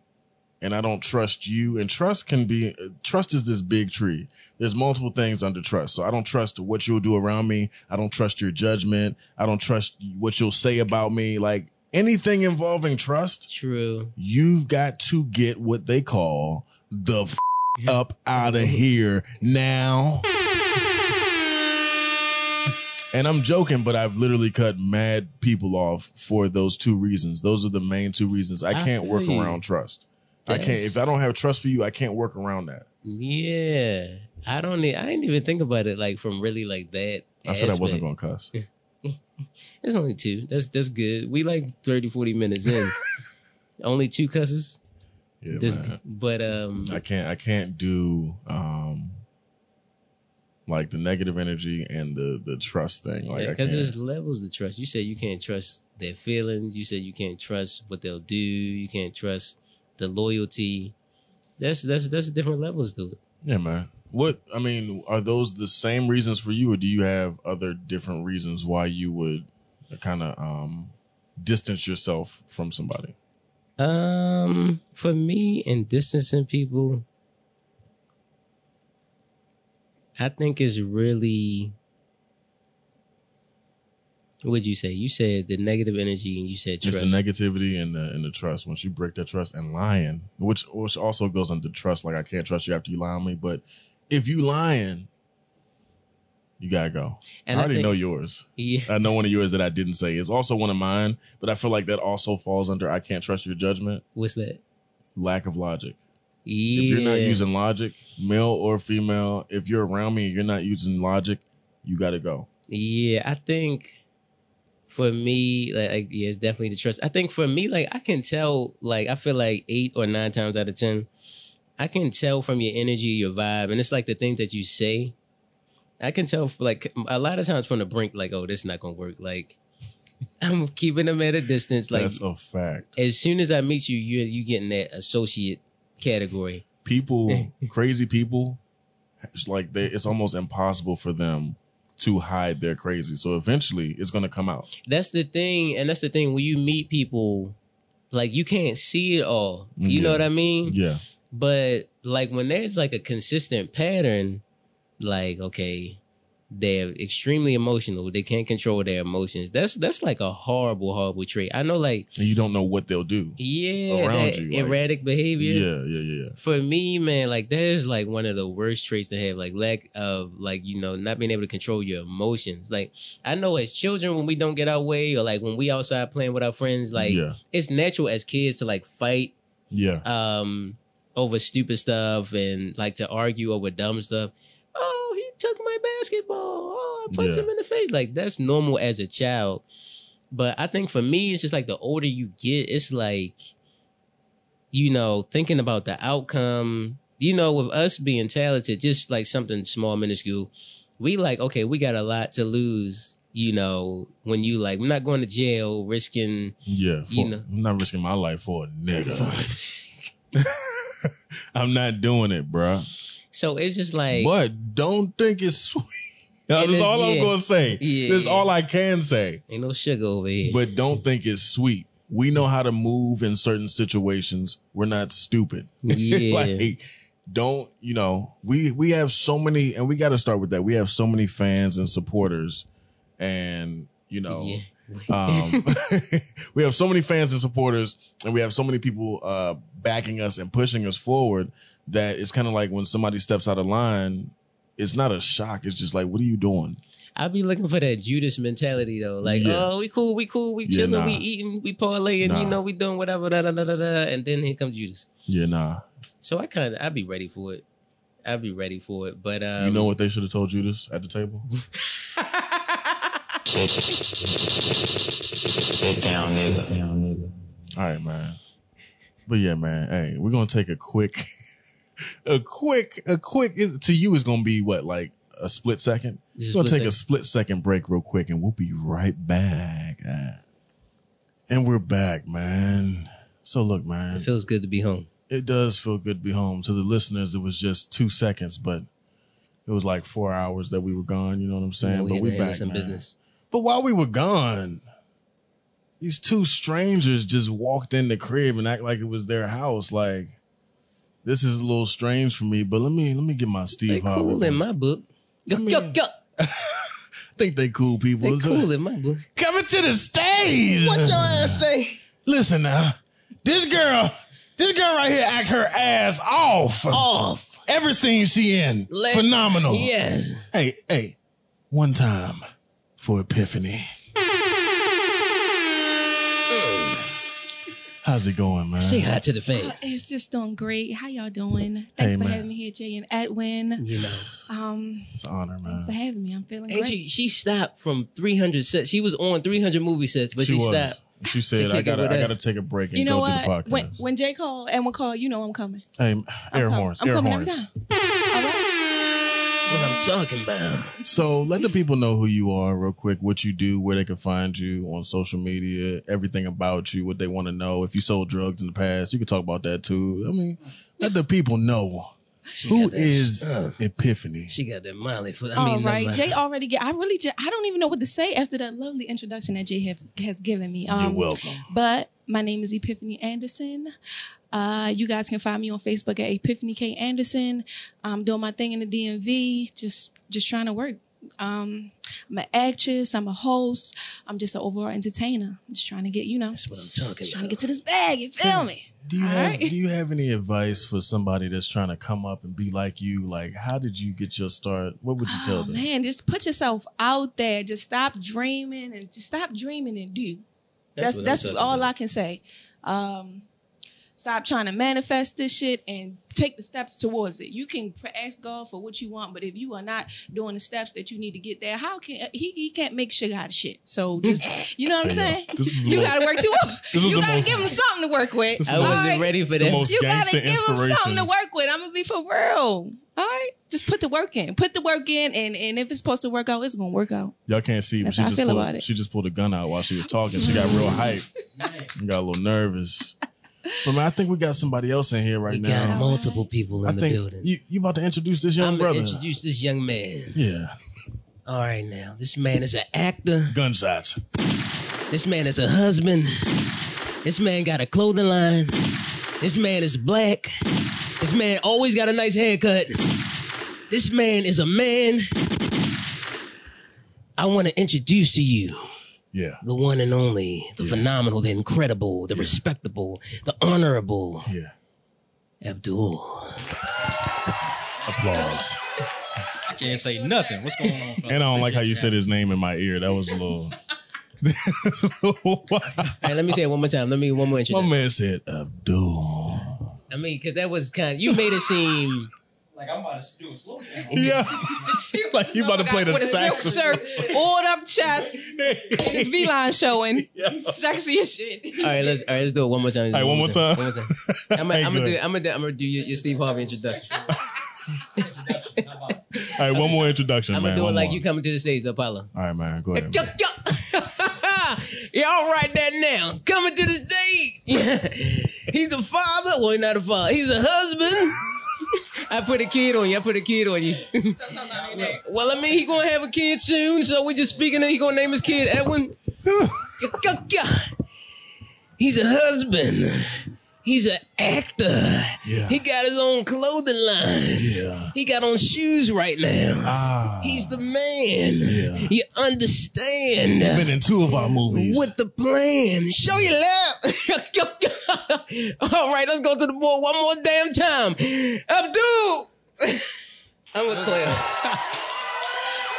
and I don't trust you, and trust can be, trust is this big tree. There's multiple things under trust. So I don't trust what you'll do around me. I don't trust your judgment. I don't trust what you'll say about me. Like anything involving trust, True. you've got to get what they call the f- up out of here now. And I'm joking, but I've literally cut mad people off for those two reasons. Those are the main two reasons. I I can't feel work you. around trust. I can't if I don't have trust for you, I can't work around that. Yeah. I don't. I didn't even think about it like from really like that. I said I wasn't gonna cuss. It's only two. That's that's good. We like 30, 40 minutes in. only two cusses. Yeah, This, but um, I can't I can't do um like the negative energy and the the trust thing. Like because can't. there's levels to trust. You said you can't trust their feelings. You said you can't trust what they'll do. You can't trust the loyalty. That's that's that's different levels to it. Yeah, man. What I mean, are those the same reasons for you, or do you have other different reasons why you would kind of um distance yourself from somebody? Um, for me, in distancing people, I think is really. What'd you say? You said the negative energy, and you said trust. It's the negativity and the and the trust. Once you break that trust and lying, which which also goes under trust. Like I can't trust you after you lie on me, but if you lying, you gotta go. And I I already think- know yours. yeah, I know one of yours that I didn't say. It's also one of mine, but I feel like that also falls under I can't trust your judgment. what's that? Lack of logic. Yeah, If you're not using logic, male or female, if you're around me and you're not using logic, you got to go. Yeah, I think for me, like, like, yeah, it's definitely the trust. I think for me, like I can tell, like I feel like eight or nine times out of ten, I can tell from your energy, your vibe, and it's like the things that you say. I can tell, like a lot of times from the brink, like, oh, this is not gonna work. Like I'm keeping them at a distance. Like That's a fact. as soon as I meet you, you you getting that associate category. People, crazy people, it's like they, it's almost impossible for them to hide their crazy. So eventually, it's to come out. That's the thing, and that's the thing when you meet people, like you can't see it all. You know what I mean? Yeah, But like when there's like a consistent pattern, like okay, they're extremely emotional. They can't control their emotions. That's that's like a horrible, horrible trait. I know, like and you don't know what they'll do. yeah, Around you, like- erratic behavior. Yeah, yeah, yeah. yeah. For me, man, like that is like one of the worst traits to have. Like lack of like you know not being able to control your emotions. Like I know as children when we don't get our way, or like when we outside playing with our friends, like yeah, it's natural as kids to like fight yeah. um over stupid stuff and like to argue over dumb stuff. Took my basketball. Oh, I punched Yeah. him in the face. Like that's normal as a child. But I think for me, it's just like the older you get, it's like, you know, thinking about the outcome. You know, with us being talented, just like something small, minuscule, we like, okay, we got a lot to lose. You know, when you like, we're not going to jail, risking Yeah, for, You know. I'm not risking my life for a nigga. I'm not doing it, bruh. So it's just like, But don't think it's sweet. That's all I'm gonna say. Yeah, That's yeah. all I can say. ain't no sugar over here. But don't think it's sweet. We know how to move in certain situations. We're not stupid. Yeah. like, don't you know? We we have so many, and we got to start with that. We have so many fans and supporters, and you know, Yeah. Um, we have so many fans and supporters, and we have so many people uh, backing us and pushing us forward that it's kind of like when somebody steps out of line, it's not a shock. It's just like, what are you doing? I'll be looking for that Judas mentality though. Like, Yeah. oh, we cool, we cool, we Yeah, chilling, nah. we eating, we parlaying, Nah. you know, we doing whatever, da da da da da. And then here comes Judas. Yeah, nah. So I kind of, I'd be ready for it. I'd be ready for it. But um, you know what they should have told Judas at the table? Sit, sit down, nigga. Down, nigga. All right, man. But yeah, man. Hey, we're gonna take a quick, a quick, a quick. To you, is gonna be what, like a split second? Just We're gonna take a split second break real quick, and we'll be right back. Ah. And we're back, man. So look, man, It feels good to be home. it does feel good to be home. To the listeners, it was just two seconds, but it was like four hours that we were gone. You know what I'm saying? Know, we but we back, man. business. But while we were gone, these two strangers just walked in the crib and act like it was their house. Like this is a little strange for me. But let me let me get my They Steve Harvey. cool in my book. Yo, mean- yo, yo. think they cool people. They cool in my book. Coming to the stage. What your ass say? Listen now, this girl, this girl right here act her ass off. Off. Every scene she in, Let's- phenomenal. Yes. Hey, hey, one time for Epiphany. How's it going, man? Say hi to the fans. It's just doing great. How y'all doing? Thanks Hey, for man. having me here, Jay and Edwin. You know. Um, It's an honor, man. thanks for having me. I'm feeling And great. she she stopped from 300 sets. She was on 300 movie sets, but she, was. stopped. She said, "I gotta, I gotta take a break and you know go do the what? podcast." When when Jay called and will call, you know I'm coming. hey, air I'm horns, I'm air coming horns. What I'm talking about. So let the people know who you are, real quick. What you do, where they can find you on social media, everything about you, what they want to know. If you sold drugs in the past, you can talk about that too. I mean, let the people know She who that- is uh, Epiphany. she got that Molly foot. I All mean, right. never Jay already get. I really. Just, I don't even know what to say after that lovely introduction that Jay has has given me. Um, You're welcome. But my name is Epiphany Anderson. Uh, you guys can find me on Facebook at Epiphany K Anderson. I'm doing my thing in the DMV, just just trying to work. Um, I'm an actress. I'm a host. I'm just an overall entertainer. I'm just trying to get, you know, That's what I'm talking just trying to get to this bag. You feel me? Do you All have right. Do you have any advice for somebody that's trying to come up and be like you? Like, how did you get your start? What would you tell Oh, them? man, just put yourself out there. Just stop dreaming and just stop dreaming and do. That's what I'm that's, all about. I can say. Um, stop trying to manifest this shit and take the steps towards it. You can ask God for what you want, but if you are not doing the steps that you need to get there, how can uh, he? He can't make shit out of shit. So just you know what I'm saying? go. This is the You most- got to work too. You got to most- give him something to work with. I was wasn't Alright? ready for the that. You gotta give him something to work with. I'm gonna be for real. All right, just put the work in. Put the work in, and and if it's supposed to work out, it's gonna work out. Y'all can't see, but That's she just pulled, about she just pulled a gun out while she was talking. She got real hype. and got a little nervous. But man, I think we got somebody else in here right we now. got multiple people in I the building. you you about to introduce this young I'm brother. introduce this young man. yeah, All right, now this man is an actor. gunshots. This man is a husband. This man got a clothing line. This man is black. This man always got a nice haircut. This man is a man. I want to introduce to you Yeah, the one and only, the phenomenal, the incredible, the respectable, the honorable yeah. Abdul. Applause. I can't say nothing. What's going on? fellas? And I don't like how you said his name in my ear. That was a little. That's a little wild. Hey, let me say it one more time. Let me one more introduction. My man said Abdul. I mean, because that was kind. Of, you made it seem. Like I'm about to do a slow down. Yeah, like you about to play the with a silk shirt, oiled up chest, and his V line showing, sexy as shit. All right, let's all right, let's do it one more time. All right, one more time. One more time. I'm gonna I'm do I'm gonna I'm gonna do your, your Steve Harvey introduction. All right, one more introduction, I'm man. gonna do it one like more. you coming to the stage, Apollo. All right, man. Go ahead. Yo, Man. yo. yeah, all right that now. Coming to the stage. He's a father. Well, he's not a father. He's a husband. I put a kid on you. I put a kid on you. well, I mean, he gonna have a kid soon, so we just speaking of he gonna name his kid Edwin. He's a husband. He's an actor. Yeah. He got his own clothing line. Yeah. He got on shoes right now. Ah. He's the man. Yeah. You understand. Been in two of our movies. With the plan. Show your love. All right, let's go to the board one more damn time. Abdul. I'm a Claire.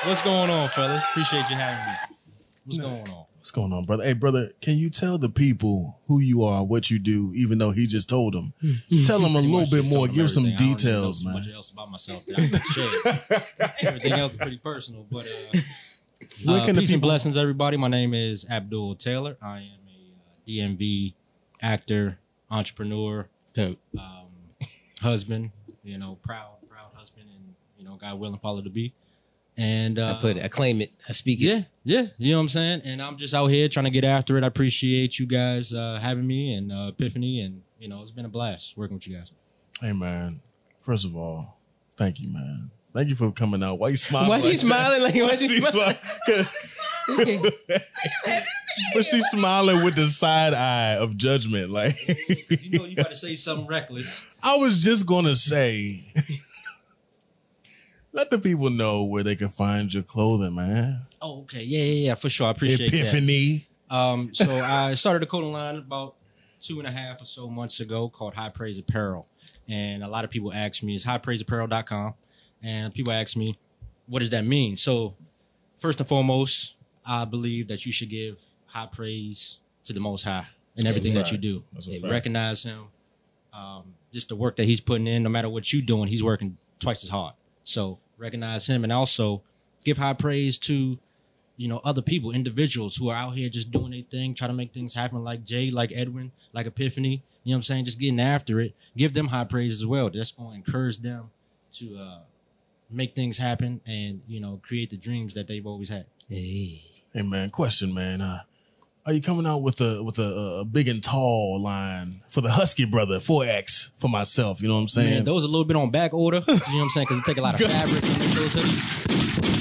What's going on, fellas? Appreciate you having me. What's going on? What's going on, brother? Hey, brother, can you tell the people who you are, what you do, even though he just told them? tell them a little bit more. Give some everything. I don't even details, man. Much else about myself that I can share. Everything else is pretty personal, but uh, uh, peace and people- blessings, everybody. My name is Abdul Taylor. I am a uh, DMV actor, entrepreneur, um, husband. You know, proud, proud husband, and you know, God willing, follow the beat. And uh, I put it. I claim it. I speak it. yeah, yeah, you know what I'm saying. And I'm just out here trying to get after it. I appreciate you guys uh, having me and uh, Epiphany, and you know, it's been a blast working with you guys. Hey, man. First of all, thank you, man. Thank you for coming out. Why you smiling? Why like she that? smiling like- why she She smiling? smiling? but she's smiling with the side eye of judgment. Like You know, you got to say something reckless. I was just gonna say, let the people know where they can find your clothing, man. Oh, okay, yeah, yeah, yeah, for sure. I appreciate it. Epiphany. that. Um, so I started a clothing line about two and a half or so months ago called High Praise Apparel, and a lot of people ask me, "Is highpraiseapparel.com?" And people ask me, "What does that mean?" So, first and foremost, I believe that you should give high praise to the Most High in everything that you do. That's a And fact. Recognize Him. Um, just the work that He's putting in, no matter what you're doing, He's working twice as hard. So recognize Him, and also give high praise to you know, other people, individuals who are out here just doing their thing, trying to make things happen, like Jay, like Edwin, like Epiphany. You know what I'm saying? Just getting after it. Give them high praise as well. That's going to encourage them to uh, make things happen and you know create the dreams that they've always had. Hey, Hey man, question, man. Uh, are you coming out with a with a, a big and tall line for the Husky brother, 4X for myself? You know what I'm saying? Man, those are a little bit on back order. You know what I'm saying? Because it take a lot of fabric to make those hoodies.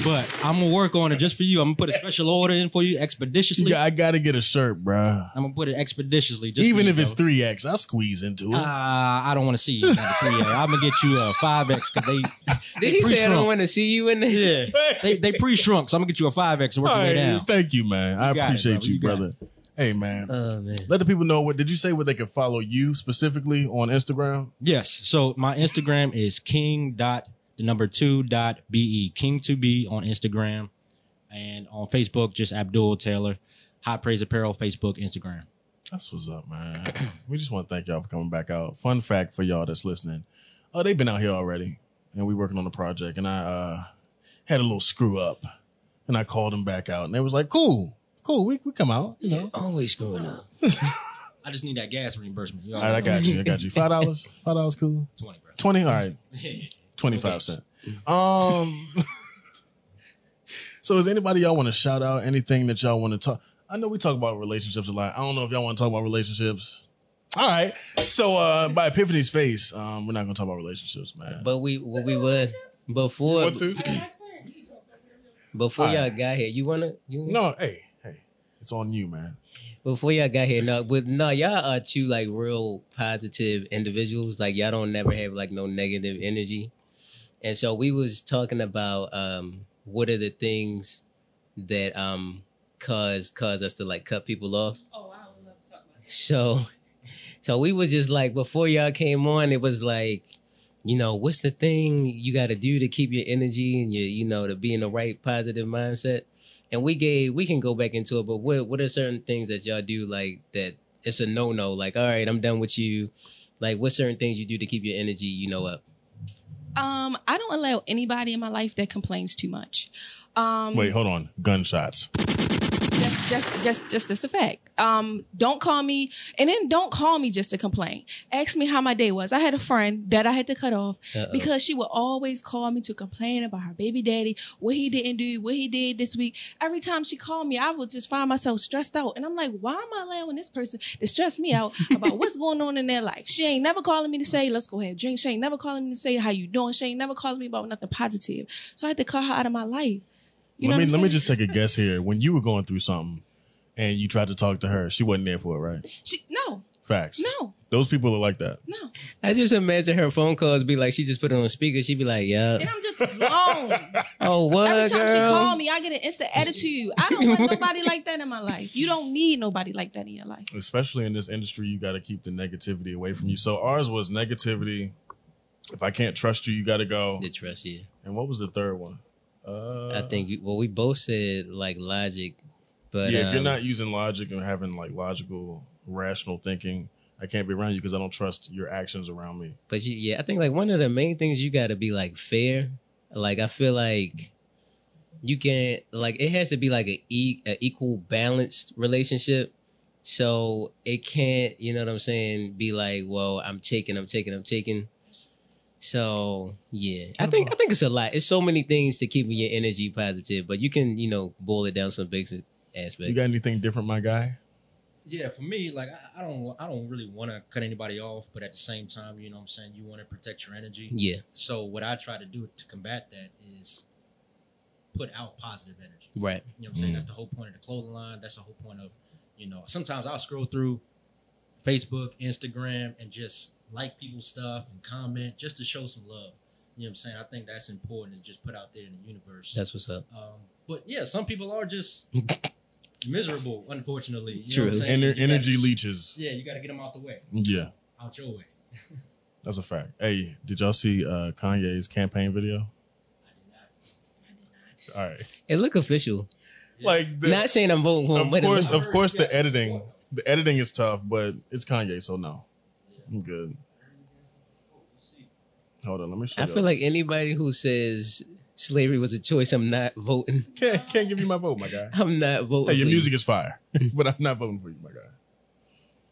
But I'm gonna work on it just for you. I'm gonna put a special order in for you expeditiously. yeah, I gotta get a shirt, bruh. I'm gonna put it expeditiously. Just Even if you, it's 3X, I'll squeeze into it. Uh, I don't want to see you in the three A. I'm gonna get you a five X because they Did he say I don't want to see you in there? Yeah, they they pre shrunk, so I'm gonna get you a five X and work All right, down. thank you, man. I You got it, appreciate brother. you, You got brother. Hey, man. Oh man. Let the people know what did you say where they could follow you specifically on Instagram? Yes. So my Instagram is king dot the number two dot be king to be on Instagram, and on Facebook just Abdul Taylor, High Praise Apparel Facebook Instagram. That's what's up, man. we just want to thank y'all for coming back out. Fun fact for y'all that's listening. Oh, they've been out here already, and we working on the project, and I uh, had a little screw up, and I called them back out, and they was like, "Cool, cool, we we come out, you know." Always screwing up. I just need that gas reimbursement. You All right, I got you. I got you. Five dollars. Five dollars, cool. Twenty, bro. Twenty. All right. Twenty five cent. Um. so, is anybody y'all want to shout out? Anything that y'all want to talk? I know we talk about relationships a lot. I don't know if y'all want to talk about relationships. All right. So, uh, by Epiphany's face, um, we're not gonna talk about relationships, man. But we what we was before What to? before All y'all right. got here. You wanna you No, hey, hey, it's on you, man. before y'all got here, no, but no, y'all are two like real positive individuals. Like y'all don't never have like no negative energy. And so we was talking about um what are the things that um cause cause us to like cut people off. Oh, I would love to talk about So so we was just like before y'all came on, it was like, you know, what's the thing you gotta do to keep your energy and your, you know, to be in the right positive mindset? And we gave we can go back into it, but what what are certain things that y'all do like that it's a no no, like, all right, I'm done with you. Like what certain things you do to keep your energy, you know, up. Um, I don't allow anybody in my life that complains too much. Um, Wait, hold on. Gunshots. Just just just this a fact. Um, don't call me, and then don't call me just to complain. Ask me how my day was. I had a friend that I had to cut off Uh-oh. because she would always call me to complain about her baby daddy, what he didn't do, what he did this week. Every time she called me, I would just find myself stressed out, and I'm like, why am I allowing this person to stress me out about what's going on in their life? She ain't never calling me to say, let's go ahead and drink. She ain't never calling me to say how you doing. She ain't never calling me about nothing positive. So I had to cut her out of my life. You let me let me just take a guess here. When you were going through something and you tried to talk to her, she wasn't there for it, right? She no. Facts. No, Those people are like that. no. I just imagine her phone calls be like she just put it on speaker. She'd be like, "Yeah, And I'm just blown. oh what Every time she girl?" call me, I get an instant attitude. I don't want nobody like that in my life. You don't need nobody like that in your life. Especially in this industry, you got to keep the negativity away from you. So ours was negativity. If I can't trust you, you got to go. The trust, yeah. And what was the third one? Uh, I think we- well, we both said like logic, but yeah, if you're um, not using logic and having like logical, rational thinking, I can't be around you because I don't trust your actions around me. But you, yeah, I think like one of the main things you got to be like fair. Like I feel like you can't like it has to be like a, e- a equal balanced relationship. So it can't, you know what I'm saying, be like, well, I'm taking, I'm taking, I'm taking. So yeah, I think I think it's a lot. It's so many things to keep your energy positive, but you can, you know, boil it down some basic aspects. You got anything different, my guy? Yeah, for me, like I, I don't, I don't really want to cut anybody off, but at the same time, you know, what I'm saying you want to protect your energy. Yeah. So what I try to do to combat that is put out positive energy. Right. You know, what I'm saying Mm. that's the whole point of the clothing line. That's the whole point of, you know, sometimes I'll scroll through Facebook, Instagram, and just like people's stuff and comment just to show some love. You know what I'm saying? I think that's important to just put out there in the universe. That's what's up. Um, but yeah, some people are just miserable, unfortunately. You know True. what I'm saying? Ener- You gotta energy leeches. Yeah, you got to get them out the way. Yeah, Out your way. that's a fact. Hey, did y'all see uh, Kanye's campaign video? I did not. I did not. All right. It look official. Like the, Not saying I'm voting for him, of course, of course, the editing, the editing is tough, but it's Kanye, so no, I'm good. Hold on, let me show you. I feel like anybody who says slavery was a choice, I'm not voting. can't can't give you my vote, my guy. I'm not voting. Hey, your for you. music is fire, but I'm not voting for you, my guy.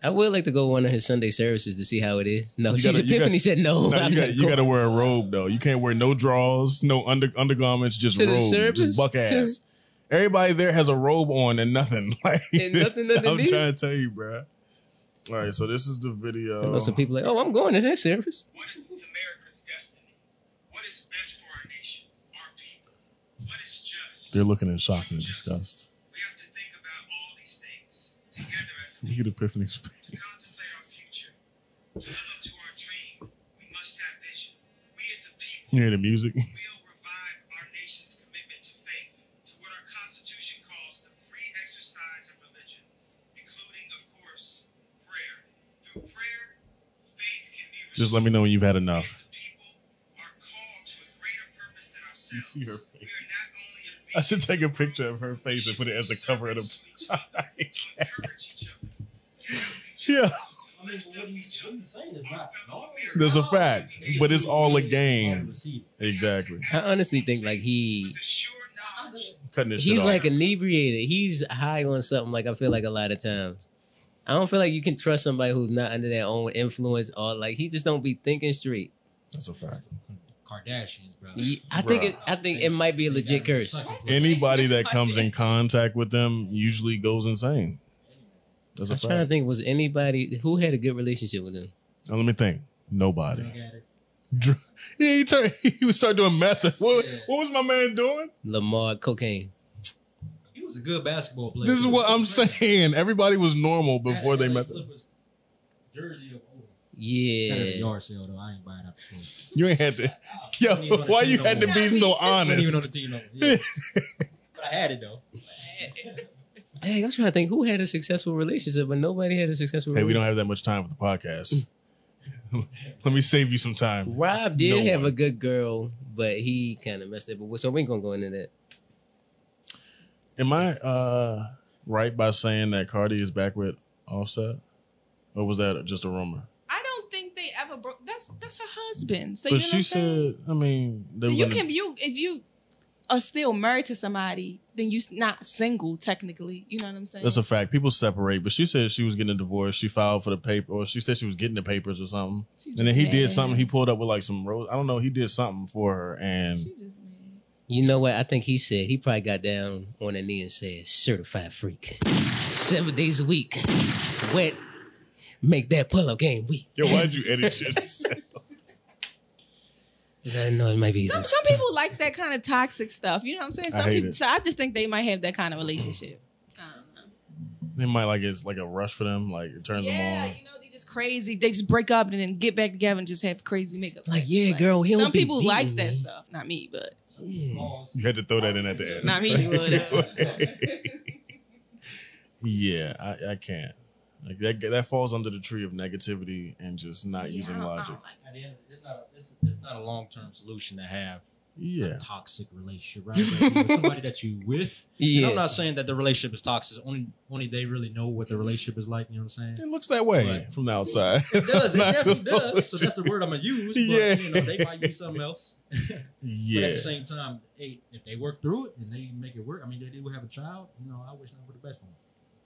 I would like to go one of his Sunday services to see how it is. No, You gotta- Epiphany gotta- said no. No, you got, you gotta wear a robe though. You can't wear no drawers, no under undergarments, just To robe, just buck ass. Everybody there has a robe on and nothing. Like And nothing I'm trying to tell you, bro. All right, so this is the I video. know some people like, oh, I'm going to that service. What is America's destiny? What is best for our nation, our people? What is just? They're looking in shock and disgust. We have to think about all these things together as a Look at Epiphany's to contemplate our future, to live up to our dream. We must have vision. We as a people You hear the music? will revive our nation's commitment to faith, to what our Constitution calls the free exercise of religion, including, of course, prayer. Through prayer, faith can be Just let me know when you've had enough. are called to a greater purpose than You see her face. are not only a I should take a picture of her face and put it as the cover of the Yeah, I mean, what he's, what saying is not normal. there's a fact, but it's all a game. Exactly. I honestly think like he Cutting this shit he's off. like inebriated. He's high on something. Like I feel like a lot of times. I don't feel like you can trust somebody who's not under their own influence or like he just don't be thinking straight. That's a fact. Kardashians, bro. He- I think it, I think it might be a legit curse. Anybody that comes in contact with them usually goes insane. That's a I'm trying to think. Was anybody who had a good relationship with him? Now, let me think. Nobody. Dr- Yeah, he turned. He would start doing meth. What, what was my man doing? Lamar cocaine. He was a good basketball player. This is what I'm saying. Everybody was normal before they met them. Jersey of Yeah. That a yard sale though. I ain't buying out the store. You ain't had to. Yo, Wasn't even on the why team you no had to be so Wasn't even on the honest? team no. Yeah. but I had it though. Hey, I'm trying to think who had a successful relationship, but nobody had a successful. Hey, we don't have that much time for the podcast. Let me save you some time. Rob did No have one. a good girl, but he kind of messed it. But so we ain't gonna go into that. Am I uh, right by saying that Cardi is back with Offset, or was that just a rumor? I don't think they ever broke. That's that's her husband. So but you know what she said, I mean, they So you can you if you are still married to somebody, then you're not single technically. You know what I'm saying? That's a fact. People separate, but she said she was getting a divorce. She filed for the paper, or she said she was getting the papers or something. And then he did something. He pulled up with like some rose. I don't know. He did something for her, and You know what? I think he said he probably got down on a knee and said, "Certified freak, seven days a week, wet, make that pull up game weak." yo, why'd you edit yourself? 'Cause I know it might be. some some people like that kind of toxic stuff. You know what I'm saying? I Some hate people. it. So I just think they might have that kind of relationship. I don't know. They might like it's like a rush for them. Like it turns Yeah, them on. Yeah, you know, they just crazy. They just break up and then get back together and just have crazy makeup. Like, sex. yeah, girl, he don't Some be people like beating that me. stuff. Not me, but You had to throw that in at the end. not me. But, uh, yeah, I, I can't. Like that that falls under the tree of negativity and just not yeah, using don't- I don't logic. like At the end, it's not a, it's, it's not a long term solution to have Yeah. a toxic relationship, right? Like, with somebody that you with. And Yeah. I'm not saying that the relationship is toxic. Only only they really know what the relationship is like. You know what I'm saying? It looks that way Right. from the outside. It does. It definitely does. So that's the word I'm gonna use. But, Yeah. You know, they might use something else. But Yeah. at the same time, hey, if they work through it and they make it work, I mean, they do have a child. You know, I wish nothing but the best for them.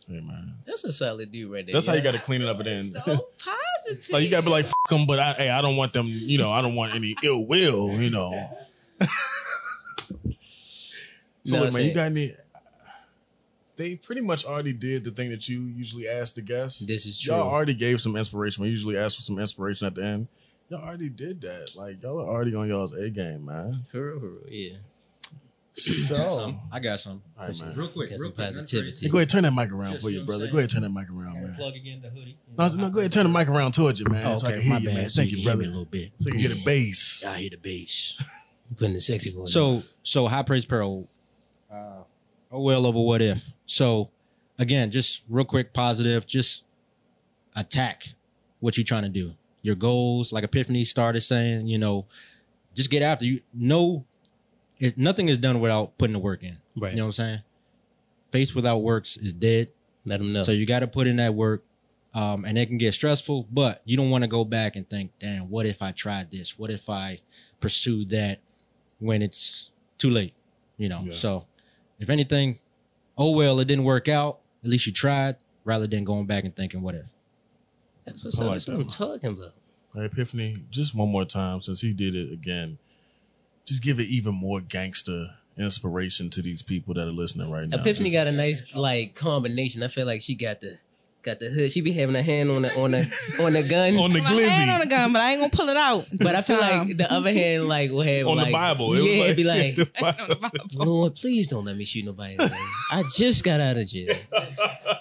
Hey man. That's a solid dude right there. That's how you got to clean it up at the so positive. like you got to be like, F- them, but I, hey, I don't want them. You know, I don't want any ill will. You know. So No, look, man, you got any? They pretty much already did the thing that you usually ask the guests. This is true. Y'all already gave some inspiration. We usually ask for some inspiration at the end. Y'all already did that. Like y'all are already on y'all's A game, man. For real, for real, yeah. I got So some. I got some. All right, man. Real quick, real some quick. positivity. crazy. go ahead, turn that mic around Just, for you you, brother. Go ahead, turn that mic around, man. Plug again the hoodie. No, no, go ahead, turn the mic around towards you, man, Oh, so I okay, can hear my you, bad. man. So Thank you you, can hear me brother. a little bit. So you can hear the bass. I hear the bass. Putting the sexy voice. So so High Praise Apparel. Uh, oh well over what if. So again, just real quick, positive. Just attack what you're trying to do. Your goals, like Epiphany started saying, you know, just get after you. No, it, nothing is done without putting the work in. Right. You know what I'm saying? Faith without works is dead. let them know. So you got to put in that work. Um, and it can get stressful, but you don't want to go back and think, damn, what if I tried this? What if I pursued that when it's too late? You know? Yeah. So if anything, oh well, it didn't work out. At least you tried rather than going back and thinking, whatever. that's what's I up. like That's that what I'm one. talking about. All right, Epiphany, just one more time since he did it again. Just give it even more gangster inspiration to these people that are listening right now. Epiphany Just- got a nice like combination. I feel like she got the got the hood. She be having a hand on the on the on the gun. on the My hand on the gun, but I ain't gonna pull it out. but I this feel time. like the other hand like will have On like the Bible. It yeah, it'd be like. Lord, please don't let me shoot nobody. today. I just got out of jail.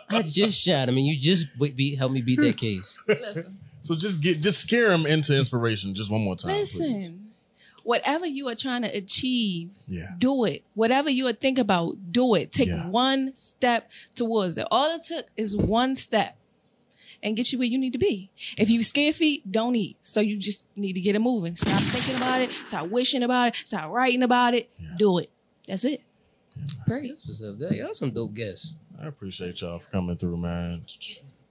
I just shot him, and you just be, be, help me beat that case. Listen, So just get just scare him into inspiration just one more time. please. Listen. Whatever you are trying to achieve, Yeah. do it. Whatever you are thinking about, do it. Take Yeah. one step towards it. All it took is one step and get you where you need to be. If you scared feet, don't eat. So you just need to get it moving. Stop thinking about it. Stop wishing about it. Stop writing about it. Yeah. Do it. That's it. Period. That's what's up there. Y'all some dope guests. I appreciate y'all for coming through, man.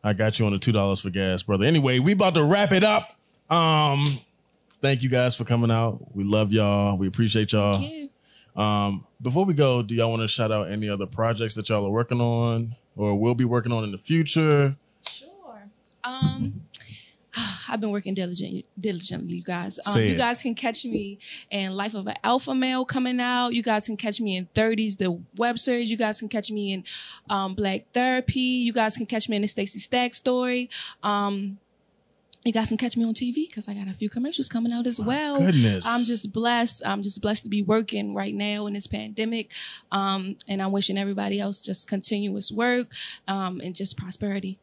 I got you on the two dollars for gas, brother. Anyway, we about to wrap it up. Um, thank you guys for coming out. We love y'all. We appreciate y'all. Thank you. Um, before we go, do y'all want to shout out any other projects that y'all are working on or will be working on in the future? Sure. Um, I've been working diligent, diligently, you guys. Um, you guys can catch me in Life of an Alpha Male coming out. You guys can catch me in 30s, the web series. You guys can catch me in um, Black Therapy. You guys can catch me in the Stacey Stack story. Um, you guys can catch me on TV because I got a few commercials coming out as well. goodness. I'm just blessed. I'm just blessed to be working right now in this pandemic. Um, and I'm wishing everybody else just continuous work um, and just prosperity.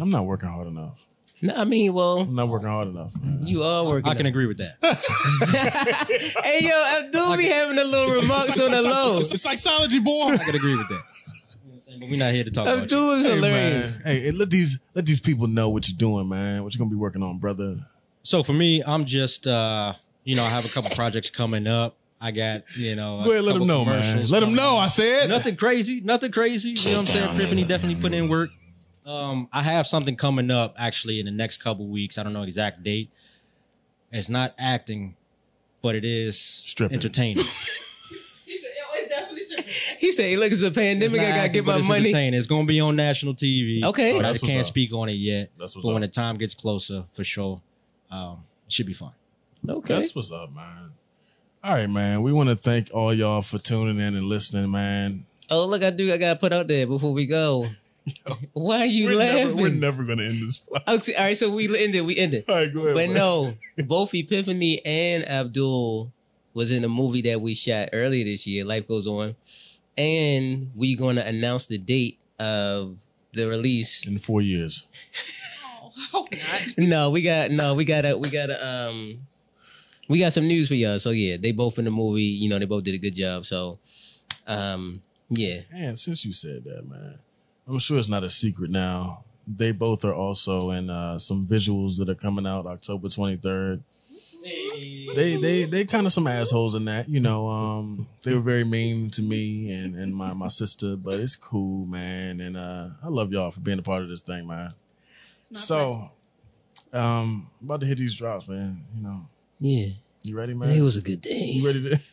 I'm not working hard enough. No, I mean, well, I'm not working hard enough. man. you are working. I can agree with that. hey, yo, I Abdul be having a little remarks on the low. It's Sykesology, boy. I can agree with that. But we're not here to talk about you. Abdul is Hey, hilarious. man. Hey, let these let these people know what you're doing, man. What you're gonna be working on, brother? So for me, I'm just uh, you know, I have a couple projects coming up. I got, you know, Go ahead, let them know, man. Let them know. I said. Nothing crazy, nothing crazy. You know what I'm saying? down, Epiphany definitely put in work. Um, I have something coming up actually in the next couple weeks. I don't know exact date. It's not acting, but it is Stripping. entertaining. He said, "Yo, it's definitely certain." He said, "Hey, look, it's a pandemic. not I gotta acting, get my it's money." entertaining. It's going to be on national TV. Okay. Oh, but I that's can't up. speak on it yet. That's what's but when the time gets closer, for sure, um, it should be fun. Okay. That's what's up, man. All right, man. We want to thank all y'all for tuning in and listening, man. Oh, look, I do. I gotta put out there before we go. Why are you we're laughing? Never, we're never gonna end this. Flight. Okay, all right, so we ended. We ended. All right, go ahead. But man. no, both Epiphany and Abdul was in the movie that we shot earlier this year. Life goes on, and we going to announce the date of the release. in four years. Oh. No, we got no, we got a we got a um we got some news for y'all. So yeah, they both in the movie, you know, they both did a good job. So um yeah. Man, since you said that, man, I'm sure it's not a secret now. They both are also in uh, some visuals that are coming out October 23rd. They they they kind of some assholes in that, you know. Um, they were very mean to me and and my my sister, but it's cool, man. And uh, I love y'all for being a part of this thing, man. It's my pleasure. So, um, about to hit these drops, man. You know, Yeah. you ready, man? It was a good day. you ready to?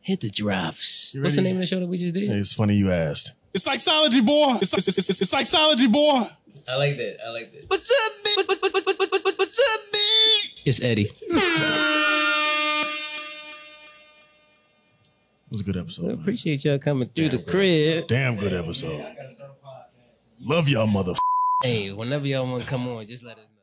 Hit the drops. What's the name of the show that we just did? Hey, it's funny you asked. It's Sykesology, boy. It's, it's, it's, it's, it's Sykesology, boy. I like that. I like that. What's up, bitch? What's, what's, what's, what's, what's, what's, what's up, bitch? It's Eddie. It was a good episode. I man. appreciate y'all coming through the crib. Damn good episode. Love y'all, mother. Hey, whenever y'all want to come on, just let us know.